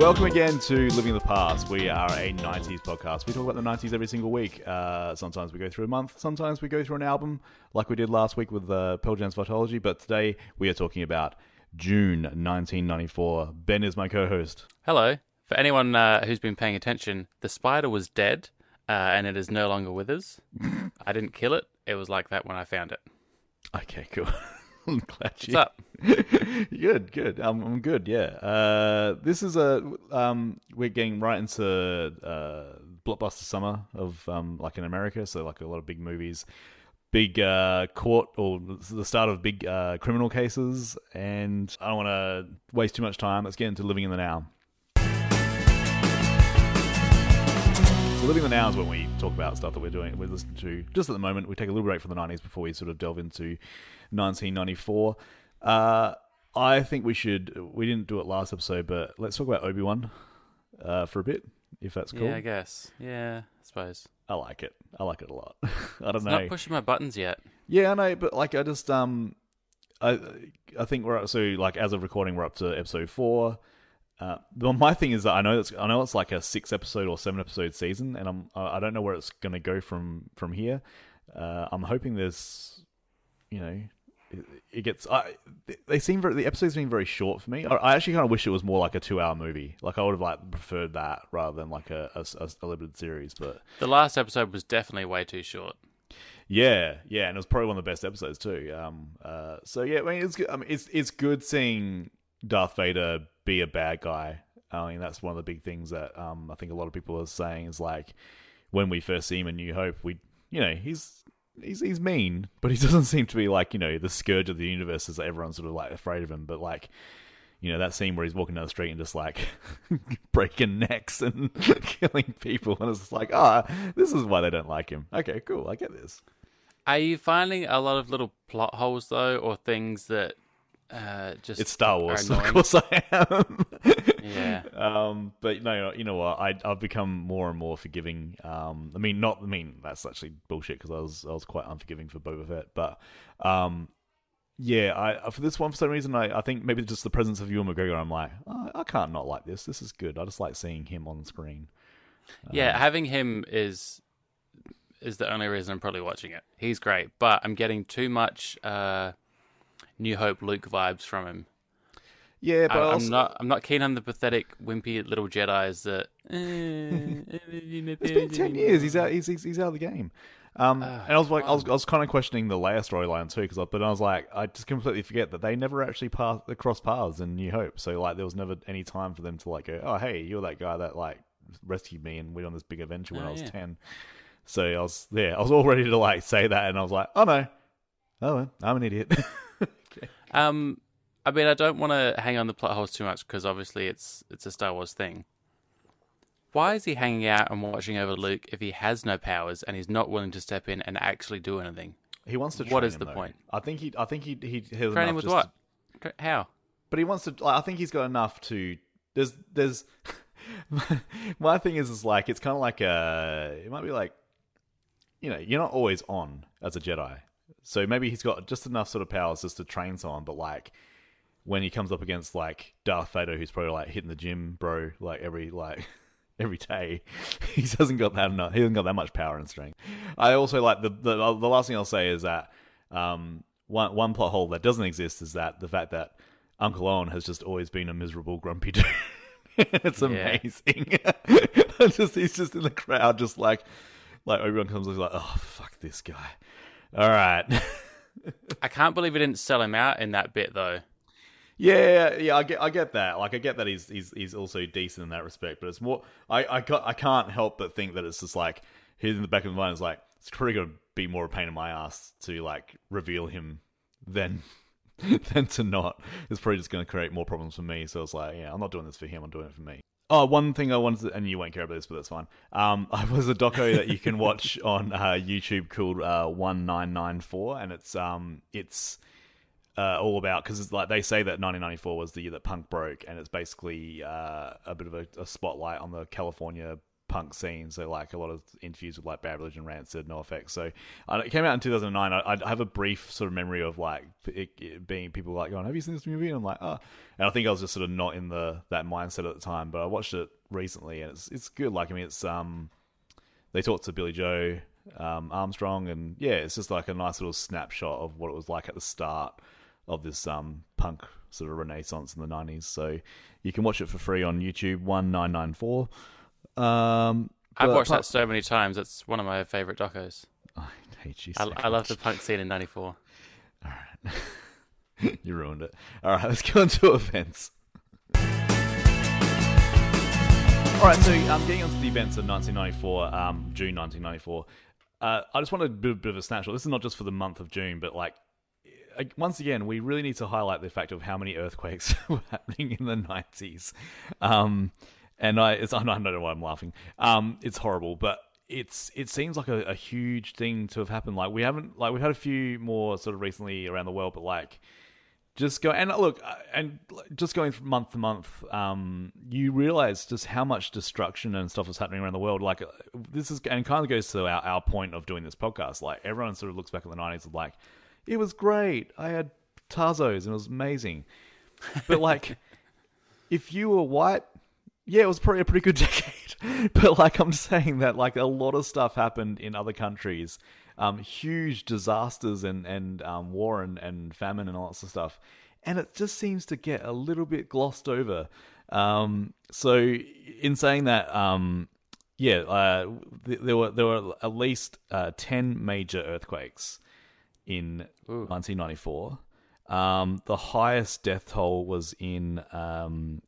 Welcome again to Living in the Past. We are a 90s podcast. We talk about the 90s every single week. Uh, sometimes we go through a month, sometimes we go through an album, like we did last week with uh, Pearl Jam's Vitalogy. But today we are talking about June 1994. Ben is my co host. Hello. For anyone uh, who's been paying attention, the spider was dead uh, and it is no longer with us. I didn't kill it. It was like that when I found it. Okay, cool. I'm glad you. What's up? good, good. I'm, I'm good. Yeah. Uh, this is a um, we're getting right into uh, blockbuster summer of um, like in America, so like a lot of big movies, big uh, court or the start of big uh, criminal cases, and I don't want to waste too much time. Let's get into living in the now. So living in the now is when we talk about stuff that we're doing, we're listening to. Just at the moment, we take a little break from the '90s before we sort of delve into 1994. Uh, I think we should. We didn't do it last episode, but let's talk about Obi Wan uh, for a bit, if that's cool. Yeah, I guess. Yeah, I suppose. I like it. I like it a lot. I don't It's know. not pushing my buttons yet. Yeah, I know, but like I just um, I I think we're up, so like as of recording, we're up to episode four. Uh, well, my thing is that I know it's I know it's like a six episode or seven episode season, and I'm I don't know where it's gonna go from from here. Uh, I'm hoping there's, you know, it, gets. I they seem very, the episodes seem very short for me. I, I actually kind of wish it was more like a two hour movie. Like I would have like preferred that rather than like a a, a- a limited series. But The last episode was definitely way too short. yeah, yeah, and it was probably one of the best episodes too. Um, uh, so yeah, I mean, it's good. I mean, it's it's good seeing Darth Vader be a bad guy. I mean, that's one of the big things that um I think a lot of people are saying is like when we first see him in New Hope, we you know he's he's he's mean, but he doesn't seem to be like you know the scourge of the universe as everyone's sort of like afraid of him. But like you know that scene where he's walking down the street and just like breaking necks and killing people, and it's like ah, this is why they don't like him. Okay, cool, I get this. Are you finding a lot of little plot holes though, or things that uh, just It's Star Wars, of course I am. Yeah. Um, but no, you know what? I I've become more and more forgiving. Um, I mean, not. I mean, that's actually bullshit because I was I was quite unforgiving for Boba Fett. But um, yeah, I for this one for some reason I, I think maybe just the presence of Ewan McGregor. I'm like, oh, I can't not like this. This is good. I just like seeing him on screen. Yeah, having him is is the only reason I'm probably watching it. He's great, but I'm getting too much uh, New Hope Luke vibes from him. Yeah, but I, also, I'm not. I'm not keen on the pathetic, wimpy little Jedi's that. eh, It's been ten years. He's out. He's he's, he's out of the game. Um, and I was like, I was, I was kind of questioning the Leia storyline too, because but I was like, I just completely forget that they never actually passed cross paths in New Hope. So like, there was never any time for them to like go, oh hey, you're that guy that like rescued me and went on this big adventure when Oh, I was yeah. ten. So I was yeah, I was all ready to like say that, and I was like, oh no, oh well, I'm an idiot. Um, I mean, I don't want to hang on the plot holes too much because obviously it's it's a Star Wars thing. Why is he hanging out and watching over Luke if he has no powers and he's not willing to step in and actually do anything? he wants to. What is him, the though. point? I think he. I think he. He. he Train him with what? Tra- How? But he wants to. Like, I think he's got enough to. There's. There's. my thing is, is like it's kind of like a. It might be like, you know, you're not always on as a Jedi, so maybe he's got just enough sort of powers just to train someone. But like, when he comes up against like Darth Vader, who's probably like hitting the gym, bro, like every like. Every day, he hasn't got that enough. He hasn't got that much power and strength. I also like the the, the last thing I'll say is that um, one one plot hole that doesn't exist is that the fact that Uncle Owen has just always been a miserable, grumpy dude. it's amazing. just he's just in the crowd, just like like everyone comes like, oh fuck this guy. All right. I can't believe he didn't sell him out in that bit though. Yeah, yeah, I get, I get that. Like, I get that he's he's he's also decent in that respect. But it's more, I I, got, I can't help but think that it's just like he's in the back of my mind is like it's probably gonna be more a pain in my ass to like reveal him than than to not. It's probably just gonna create more problems for me. So it's like, yeah, I'm not doing this for him. I'm doing it for me. Oh, one thing I wanted to, and you won't care about this, but that's fine. Um, I was a doco that you can watch on uh, YouTube called uh, One Nine Nine Four, and it's um, it's uh, all about because it's like they say that 1994 was the year that punk broke, and it's basically uh, a bit of a, a spotlight on the California punk scene. So like a lot of interviews with like Bad Religion, Rancid, NOFX. So uh, it came out in 2009. I, I have a brief sort of memory of like it, it being people like, going, have you seen this movie?" And I'm like, "Oh," and I think I was just sort of not in the that mindset at the time. But I watched it recently, and it's it's good. Like I mean, it's um they talked to Billie Joe um, Armstrong, and yeah, it's just like a nice little snapshot of what it was like at the start of this um, punk sort of renaissance in the 90s. So you can watch it for free on YouTube, 1994. Um, I've watched apart- that so many times. It's one of my favorite docos. I hate you I, so I love the punk scene in '94. All right, you ruined it. All right, let's go into events. All right, so um, getting onto the events of 1994, um, June 1994. Uh, I just wanted a bit, bit of a snapshot. This is not just for the month of June, but like once again, we really need to highlight the fact of how many earthquakes were happening in the 90s. Um, and I, I don't know why I'm laughing. Um, it's horrible, but it's it seems like a, a huge thing to have happened. Like we haven't like we've had a few more sort of recently around the world, but like just go and look uh, and just going from month to month um you realize just how much destruction and stuff is happening around the world like uh, this is and kind of goes to our, our point of doing this podcast like everyone sort of looks back at the 90s and like it was great i had tazos and it was amazing but like if you were white yeah, it was probably a pretty good decade. but like I'm saying that like a lot of stuff happened in other countries. Um, huge disasters and, and um, war and, and famine and all that sort of stuff. And it just seems to get a little bit glossed over. Um, so in saying that, um, yeah, uh, th- there were there were at least uh, ten major earthquakes in 1994. Um, the highest death toll was in um,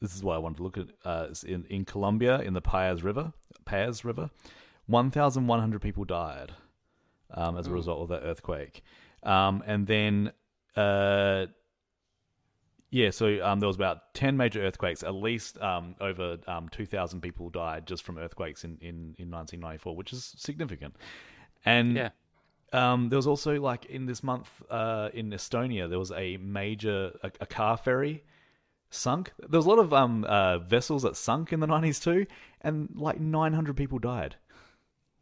this is what I wanted to look at uh, in in Colombia in the Payas River. Payas River, one thousand one hundred people died um, as a result of that earthquake, um, and then. Uh, yeah, so um, there was about ten major earthquakes. At least um, over um, two thousand people died just from earthquakes in, in, in 1994, which is significant. And Yeah. um, there was also like in this month uh, in Estonia, there was a major a, a car ferry sunk. There was a lot of um, uh, vessels that sunk in the 90s too, and like 900 people died,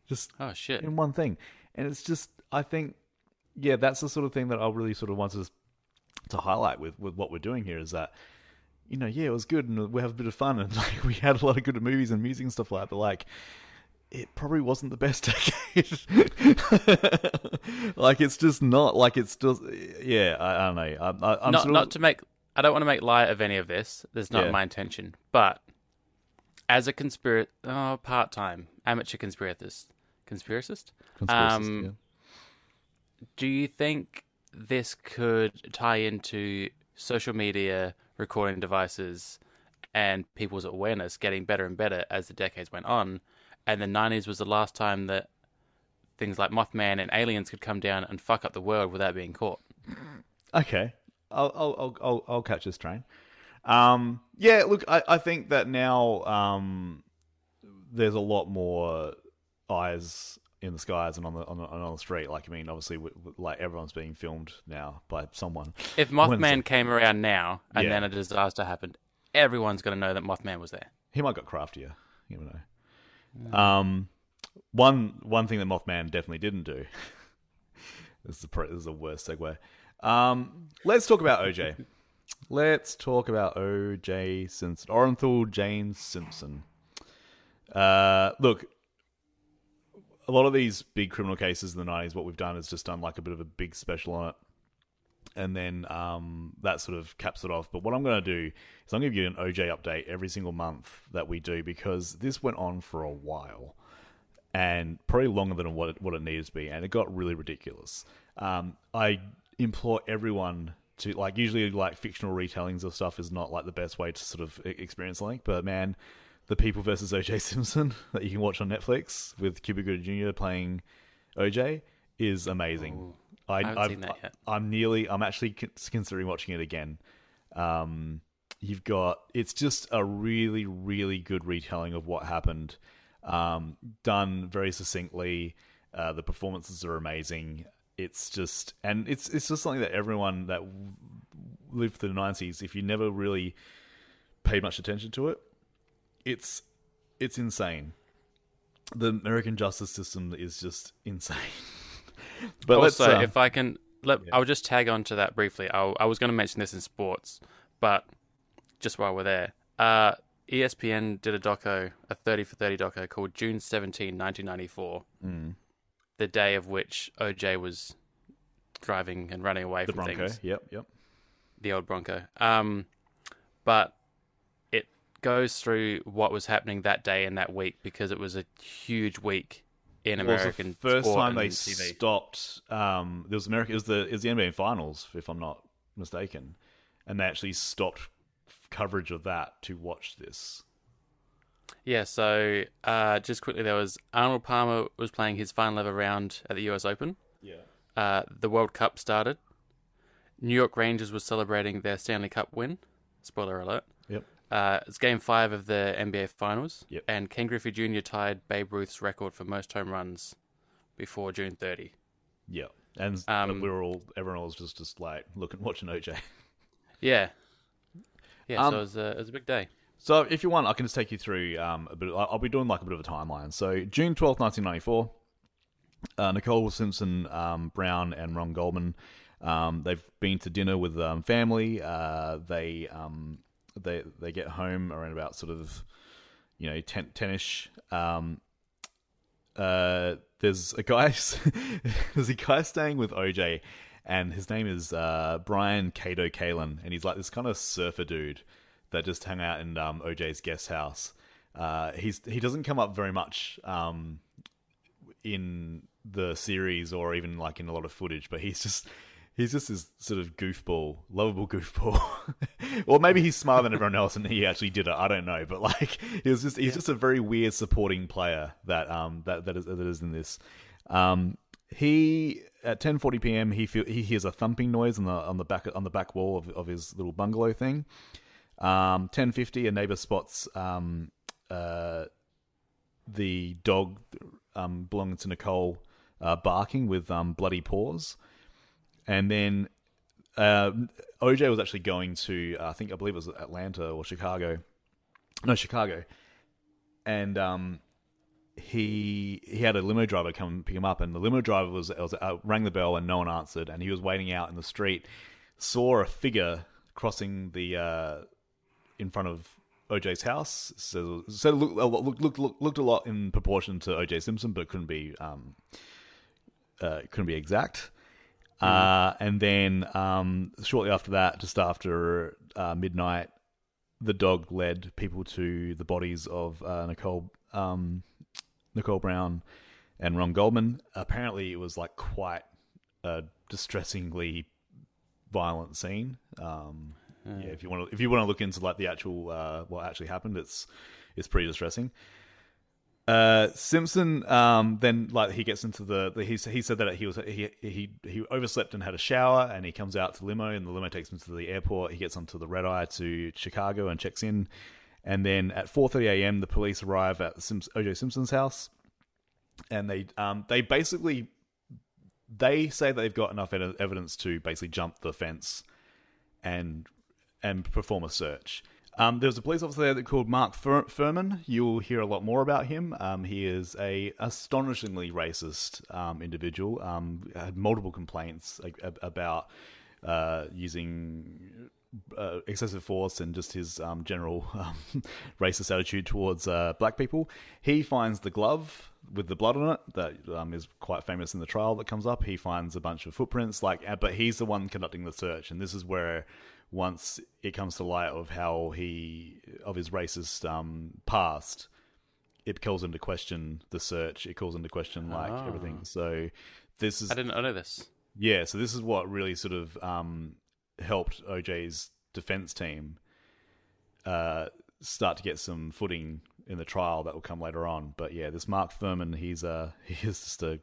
just Oh shit. in one thing. And it's just, I think, yeah, that's the sort of thing that I really sort of want to to highlight with with what we're doing here is that. You know, yeah, it was good, and we have a bit of fun, and like we had a lot of good movies and music and stuff like that. But like, it probably wasn't the best decade. like it's just not. Like it's just yeah. I, I don't know. I, I, I'm not not to make I don't want to make light of any of this. That's not Yeah. my intention. But as a conspiracy, oh, part time amateur conspiracist, conspiracist. conspiracist, um, yeah. Do you think this could tie into social media recording devices and people's awareness getting better and better as the decades went on? And the '90s was the last time that things like Mothman and aliens could come down and fuck up the world without being caught. Okay, I'll I'll I'll I'll, catch this train. Um, yeah, look, I, I think that now um, there's a lot more eyes in the skies and on the on the, on the street. Like, I mean, obviously, w- w- like everyone's being filmed now by someone. If Mothman came around now and Yeah. then a disaster happened, everyone's going to know that Mothman was there. He might got craftier. You know. Um, one one thing that Mothman definitely didn't do. this is the this is the worst segue. Um, let's talk about OJ. let's talk about OJ Simpson, Orenthal James Simpson. Uh, look, a lot of these big criminal cases in the nineties, what we've done is just done like a bit of a big special on it and then um, that sort of caps it off. But what I'm going to do is I'm going to give you an OJ update every single month that we do because this went on for a while and probably longer than what it, what it needed to be, and it got really ridiculous. Um, I implore everyone to like usually like fictional retellings of stuff is not like the best way to sort of experience something, but man. The People versus OJ Simpson that you can watch on Netflix with Cuba Gooding Jr. playing OJ is amazing. I, haven't I've- seen that yet. I'm nearly. I'm actually considering watching it again. Um, you've got. It's just a really, really good retelling of what happened. Um, done very succinctly. Uh, the performances are amazing. It's just, and it's it's just something that everyone that lived through the '90s, if you never really paid much attention to it, it's it's insane. the American justice system is just insane. but let's, also, uh, if I can, let, I'll just tag on to that briefly. i I was going to mention this in sports, but just while we're there, uh, ESPN did a doco, a 30 for 30 doco called June 17, 1994, mm, the day of which OJ was driving and running away the from Bronco. things. Yep, yep. the old Bronco. Um, but it goes through what was happening that day and that week because it was a huge week in Well, it was American the first time they TV. stopped. Um, there was America. It was the it was the NBA Finals, if I'm not mistaken, and they actually stopped coverage of that to watch this. Yeah, so uh, just quickly, there was Arnold Palmer was playing his final ever round at the U.S. Open. Yeah. Uh, the World Cup started. New York Rangers was celebrating their Stanley Cup win. Spoiler alert. Yep. Uh, it's Game Five of the NBA Finals. Yep. And Ken Griffey Jr. tied Babe Ruth's record for most home runs before June 30. Yeah. And Um, we were all everyone was just just like looking watching OJ. Yeah. Yeah, Um, so it was, a, it was a big day. So if you want, I can just take you through um, a bit. I'll be doing like a bit of a timeline. So June twelfth, nineteen ninety four. Uh, Nicole Simpson, um, Brown, and Ron Goldman. Um, they've been to dinner with um, family. Uh, they um, they they get home around about sort of you know ten ten-ish. Um, uh, there's a guy there's a guy staying with OJ, and his name is uh, Brian Kato Kaelin, and he's like this kind of surfer dude that just hung out in um, OJ's guest house. Uh, he's he doesn't come up very much um, in the series or even like in a lot of footage, but he's just he's just this sort of goofball, lovable goofball, or maybe he's smarter than everyone else and he actually did it. I don't know, but like he was just he's just a very weird supporting player that um that that is that is in this. Um, he at 10:40 p.m. he feel, he hears a thumping noise on the on the back on the back wall of, of his little bungalow thing. Um, 10:50 a neighbor spots um uh the dog um belonging to Nicole uh, barking with um bloody paws, and then uh, OJ was actually going to uh, I think I believe it was Atlanta or Chicago, no Chicago, and um he he had a limo driver come pick him up, and the limo driver was, was uh, rang the bell and no one answered, and he was waiting out in the street, saw a figure crossing the uh, in front of OJ's house. So so it looked looked looked looked, looked a lot in proportion to OJ Simpson, but couldn't be um uh, couldn't be exact. Uh, and then um, shortly after that, just after uh, midnight, the dog led people to the bodies of uh, Nicole um, Nicole Brown and Ron Goldman. Apparently, it was like quite a distressingly violent scene. Um, Yeah, if you want to, if you want to look into like the actual uh, what actually happened, it's it's pretty distressing. Uh, Simpson um, then like he gets into the, the he he said that he was he he he overslept and had a shower and he comes out to limo and the limo takes him to the airport. He gets onto the red eye to Chicago and checks in, and then at 4:30 a.m. the police arrive at Simps- OJ Simpson's house, and they um they basically they say they've got enough evidence to basically jump the fence and and perform a search. Um, there was a police officer there that called Mark Fur- Fuhrman. You'll hear a lot more about him. Um, he is a astonishingly racist um, individual. Um, had multiple complaints about uh, using uh, excessive force and just his um, general um, racist attitude towards uh, black people. He finds the glove with the blood on it that um, is quite famous in the trial that comes up. He finds a bunch of footprints, like, uh, but he's the one conducting the search, and this is where once it comes to light of how he of his racist um, past, it calls into question the search. It calls into question like Ah. everything. So this is I didn't know this. yeah, so this is what really sort of um, helped OJ's defense team uh, start to get some footing in the trial that will come later on. But yeah, this Mark Fuhrman, he's uh, he is just a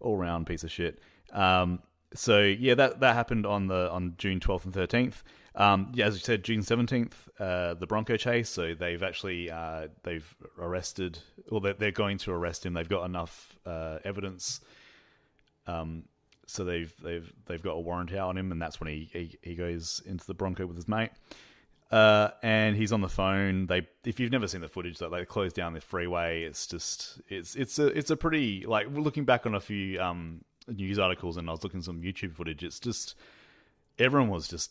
all round piece of shit. Um, so yeah, that that happened on the on June twelfth and thirteenth. Um, yeah, as you said, June seventeenth, uh, the Bronco chase. So they've actually uh, they've arrested, or they're, they're going to arrest him. They've got enough uh, evidence um, so they've they've they've got a warrant out on him, and that's when he he, he goes into the Bronco with his mate. Uh, and he's on the phone. They, if you've never seen the footage, that they close down the freeway. It's just, it's, it's a, it's a pretty like looking back on a few um, news articles, and I was looking some YouTube footage. It's just everyone was just,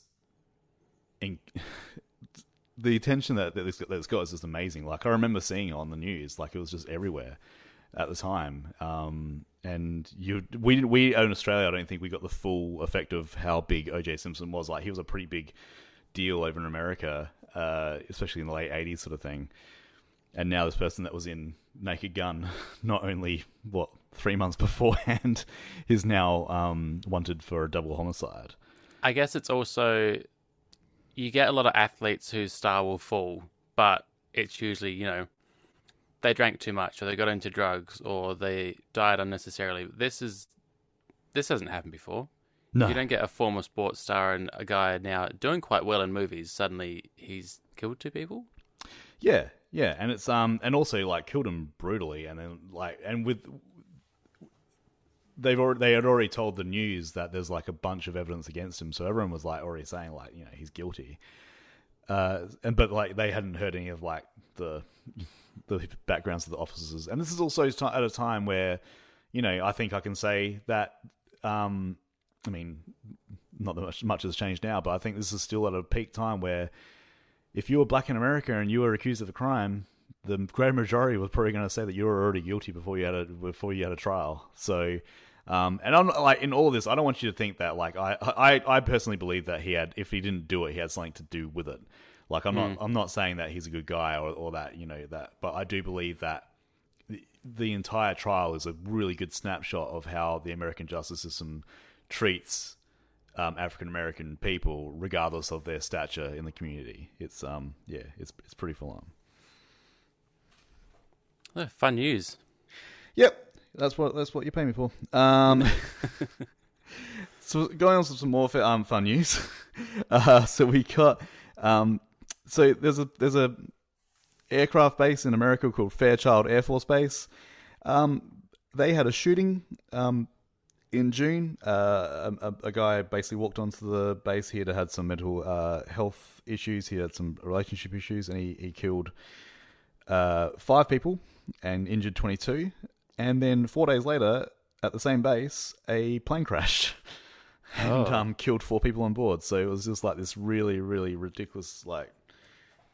in, the attention that that this, that got is just amazing. Like I remember seeing it on the news, like it was just everywhere at the time. Um, and you, we, we in Australia, I don't think we got the full effect of how big OJ Simpson was. Like he was a pretty big deal over in America, uh, especially in the late '80s, sort of thing. And now this person that was in Naked Gun, not only what three months beforehand, is now um, wanted for a double homicide. I guess it's also you get a lot of athletes whose star will fall, but it's usually you know they drank too much or they got into drugs or they died unnecessarily. This is this hasn't happened before. No, You don't get a former sports star and a guy now doing quite well in movies. Suddenly he's killed two people. Yeah, yeah, and it's um and also like killed him brutally, and then like and with they've already they had already told the news that there's like a bunch of evidence against him, so everyone was like already saying like you know he's guilty. Uh, and but like they hadn't heard any of like the the backgrounds of the officers, and this is also at a time where you know I think I can say that um I mean not that much much has changed now, but I think this is still at a peak time where if you were black in America and you were accused of a crime, the great majority was probably going to say that you were already guilty before you had a before you had a trial. So, um, and I'm like in all of this, I don't want you to think that like I, I I personally believe that he had if he didn't do it, he had something to do with it. Like I'm not I'm not saying that he's a good guy or or that you know that, but I do believe that the, the entire trial is a really good snapshot of how the American justice system treats um, African American people, regardless of their stature in the community. It's um yeah, it's it's pretty full on. Oh, fun news. Yep, that's what that's what you pay me for. Um, so going on to some more um, fun news. Uh, so we got um, so there's a there's a aircraft base in America called Fairchild Air Force Base. Um, they had a shooting um, in June. Uh, a, a guy basically walked onto the base. He had had some mental uh, health issues. He had some relationship issues, and he he killed uh, five people and injured 22. And then four days later, at the same base, a plane crashed and Oh. um, killed four people on board. So it was just like this really, really ridiculous like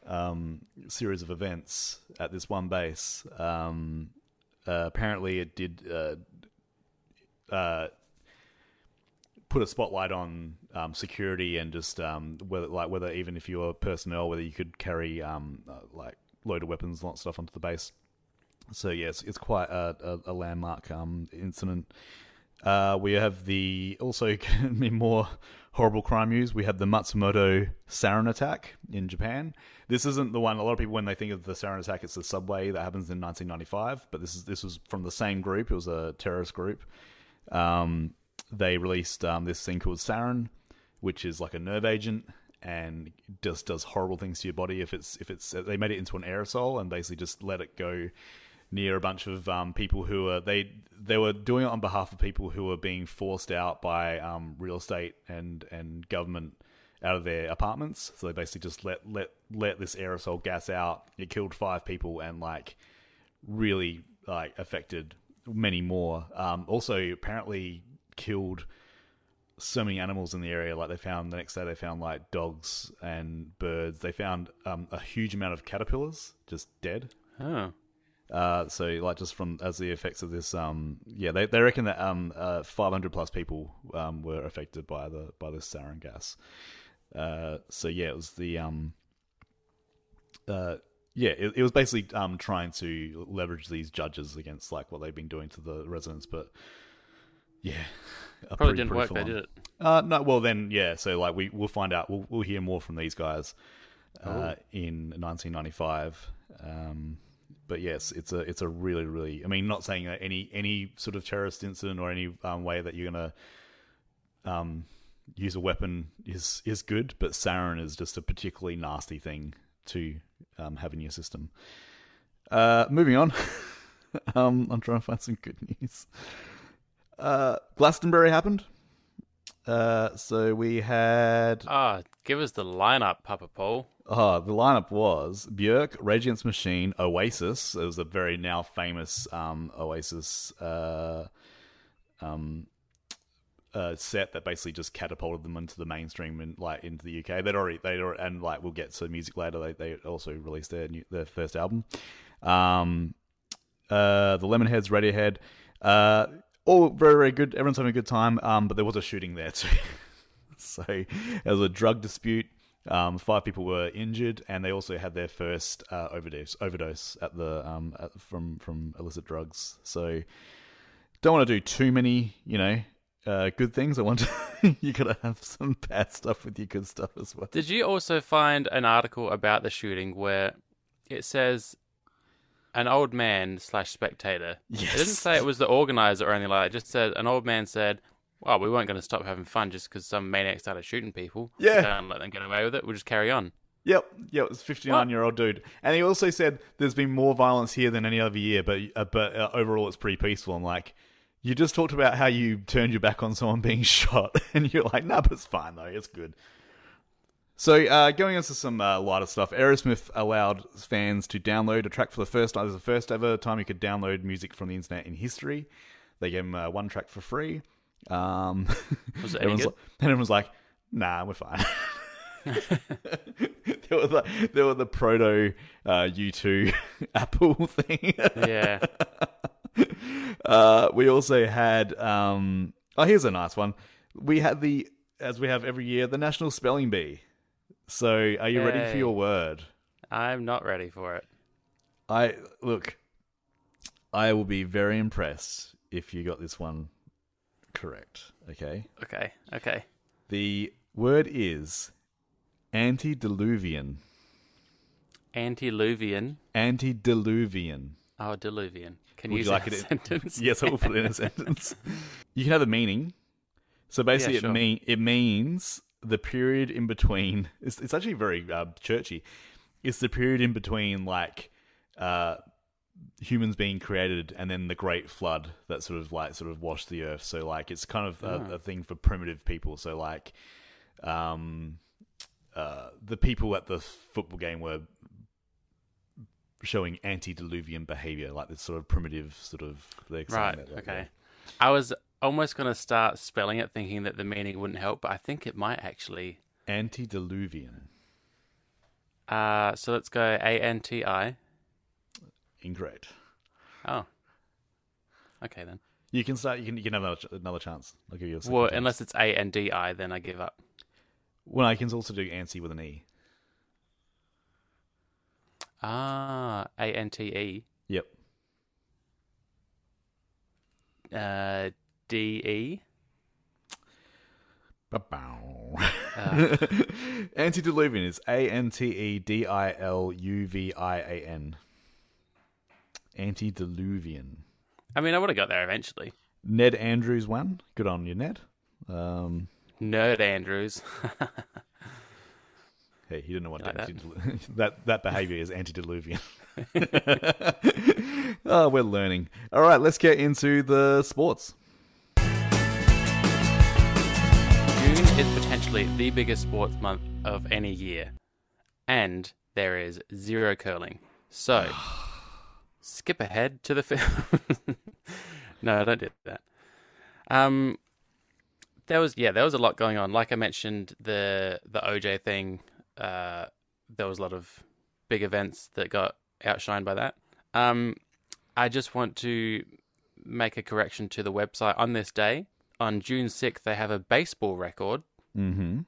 um, series of events at this one base. Um, uh, apparently, it did uh, uh, put a spotlight on um, security and just um, whether like whether even if you were personnel, whether you could carry um, uh, like loaded weapons and stuff onto the base. So yes, it's quite a, a, a landmark um, incident. Uh, we have the also more horrible crime news. We have the Matsumoto sarin attack in Japan. This isn't the one. A lot of people, when they think of the sarin attack, it's the subway that happens in 1995. But this is this was from the same group. It was a terrorist group. Um, they released um, this thing called sarin, which is like a nerve agent and just does horrible things to your body. If it's if it's they made it into an aerosol and basically just let it go near a bunch of um, people who are they they were doing it on behalf of people who were being forced out by um, real estate and and government out of their apartments. So they basically just let let let this aerosol gas out. It killed five people and like really like affected many more. Um, also, apparently killed so many animals in the area. Like they found the next day, they found like dogs and birds. They found um, a huge amount of caterpillars just dead. Uh, so like just from as the effects of this, um, yeah, they they reckon that um, uh, 500 plus people um, were affected by the by this sarin gas. Uh, so yeah, it was the um, uh, yeah, it, it was basically um trying to leverage these judges against like what they've been doing to the residents, but yeah, Probably pretty- didn't pretty work on. did it? Uh, no, well then, yeah. So like we we'll find out. We'll we'll hear more from these guys uh, in 1995. Um, but yes, it's a it's a really really. I mean, not saying that any any sort of terrorist incident or any um, way that you're gonna um, use a weapon is is good, but sarin is just a particularly nasty thing to um, have in your system. Uh, moving on. um, I'm trying to find some good news. Uh, Glastonbury happened. Uh, so we had Ah, give us the lineup, Papa Paul. Oh, the lineup was Björk, the Machine, Oasis. It was a very now famous um, Oasis uh, um, uh, set that basically just catapulted them into the mainstream and like into the UK. They'd already they and like we'll get to music later. They they also released their new, their first album. Um, uh, the Lemonheads, Radiohead, uh, all very very good. Everyone's having a good time. Um, but there was a shooting there too. so there was a drug dispute. Um, five people were injured, and they also had their first uh, overdose overdose at the um, at, from from illicit drugs. So don't want to do too many, you know, uh, good things. I want to, you gotta have some bad stuff with your good stuff as well. Did you also find an article about the shooting where it says an old man slash spectator? Yes. It didn't say it was the organizer or anything like that. It just said an old man said, "Well, we weren't going to stop having fun just because some maniac started shooting people. Yeah. Don't let them get away with it. We'll just carry on." Yep, yep. It was fifty nine year old dude, and he also said there's been more violence here than any other year, but uh, but uh, overall it's pretty peaceful. I'm like, you just talked about how you turned your back on someone being shot, and you're like, nah, but it's fine though, it's good. So uh, going into some uh, lighter stuff, Aerosmith allowed fans to download a track for the first time. It was the first ever time you could download music from the internet in history. They gave him uh, one track for free. Um, Was it everyone's like- and everyone's like, "Nah, we're fine." there were the there were the proto uh, U2 Apple thing. Yeah. uh, we also had um, oh here's a nice one. We had the as we have every year the National Spelling Bee. So are you ready for your word? I'm not ready for it. I look. I will be very impressed if you got this one correct. Okay. Okay. Okay. The word is antediluvian. Antediluvian. Antediluvian. Oh, diluvian. Can Would you use like it in- a sentence? Yes, I will put it in a sentence. You can have a meaning. So basically, Yeah, sure. it mean it means the period in between. It's, it's actually very uh, churchy. It's the period in between, like uh, humans being created and then the Great Flood that sort of like sort of washed the earth. So like it's kind of a, a thing for primitive people. So like, um, uh, the people at the football game were showing antediluvian behavior, like this sort of primitive sort of. Right. that, like, Okay. I was almost going to start spelling it, thinking that the meaning wouldn't help, but I think it might actually. Antediluvian. Uh, so let's go A N T I. Incorrect. Oh. Okay then. You can start. You can. You can have another, ch- another chance. I'll give you a second. Well, chance. unless it's A and D I, then I give up. well, I can also do antsy with an e. Ah, A N T E. Yep. Uh, D E. Ba-bow. Uh, Antediluvian is A N T E D I L U V I A N. Antediluvian. I mean, I would have got there eventually. Ned Andrews won. Good on you, Ned. Um, Nerd Andrews. hey, he didn't know what Like that? that that behavior is antediluvian. oh, we're learning. All right, let's get into the sports. June is potentially the biggest sports month of any year, and there is zero curling. So, skip ahead to the film. no, I don't do that. Um, there was yeah, there was a lot going on. Like I mentioned, the the OJ thing. Uh, there was a lot of big events that got outshined by that. Um, I just want to make a correction to the website on this day. On June 6th, they have a baseball record Mm-hmm.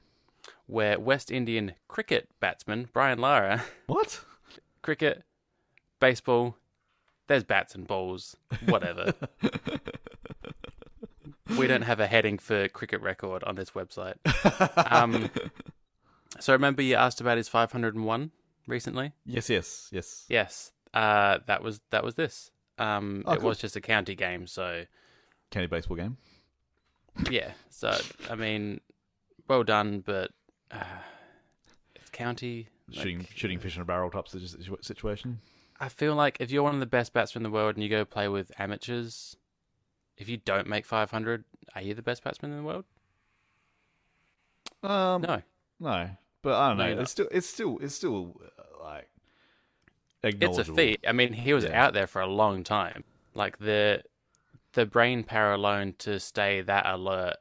where West Indian cricket batsman Brian Lara, What? cricket, baseball, there's bats and balls, whatever. we don't have a heading for cricket record on this website. Um, so remember you asked about his 501 recently? Yes, yes, yes. Yes, uh, that was that was this. Um, Oh, it cool. was just a county game, so County baseball game. yeah. So I mean, well done, but uh, it's county. like- Shooting, shooting fish in a barrel type situation. I feel like if you're one of the best batsmen in the world and you go play with amateurs, if you don't make 500, are you the best batsman in the world? Um, No. no. but I don't No, know. It's still, it's still, it's still uh, like It's a feat. I mean, he was Yeah. out there for a long time. Like the the brain power alone to stay that alert.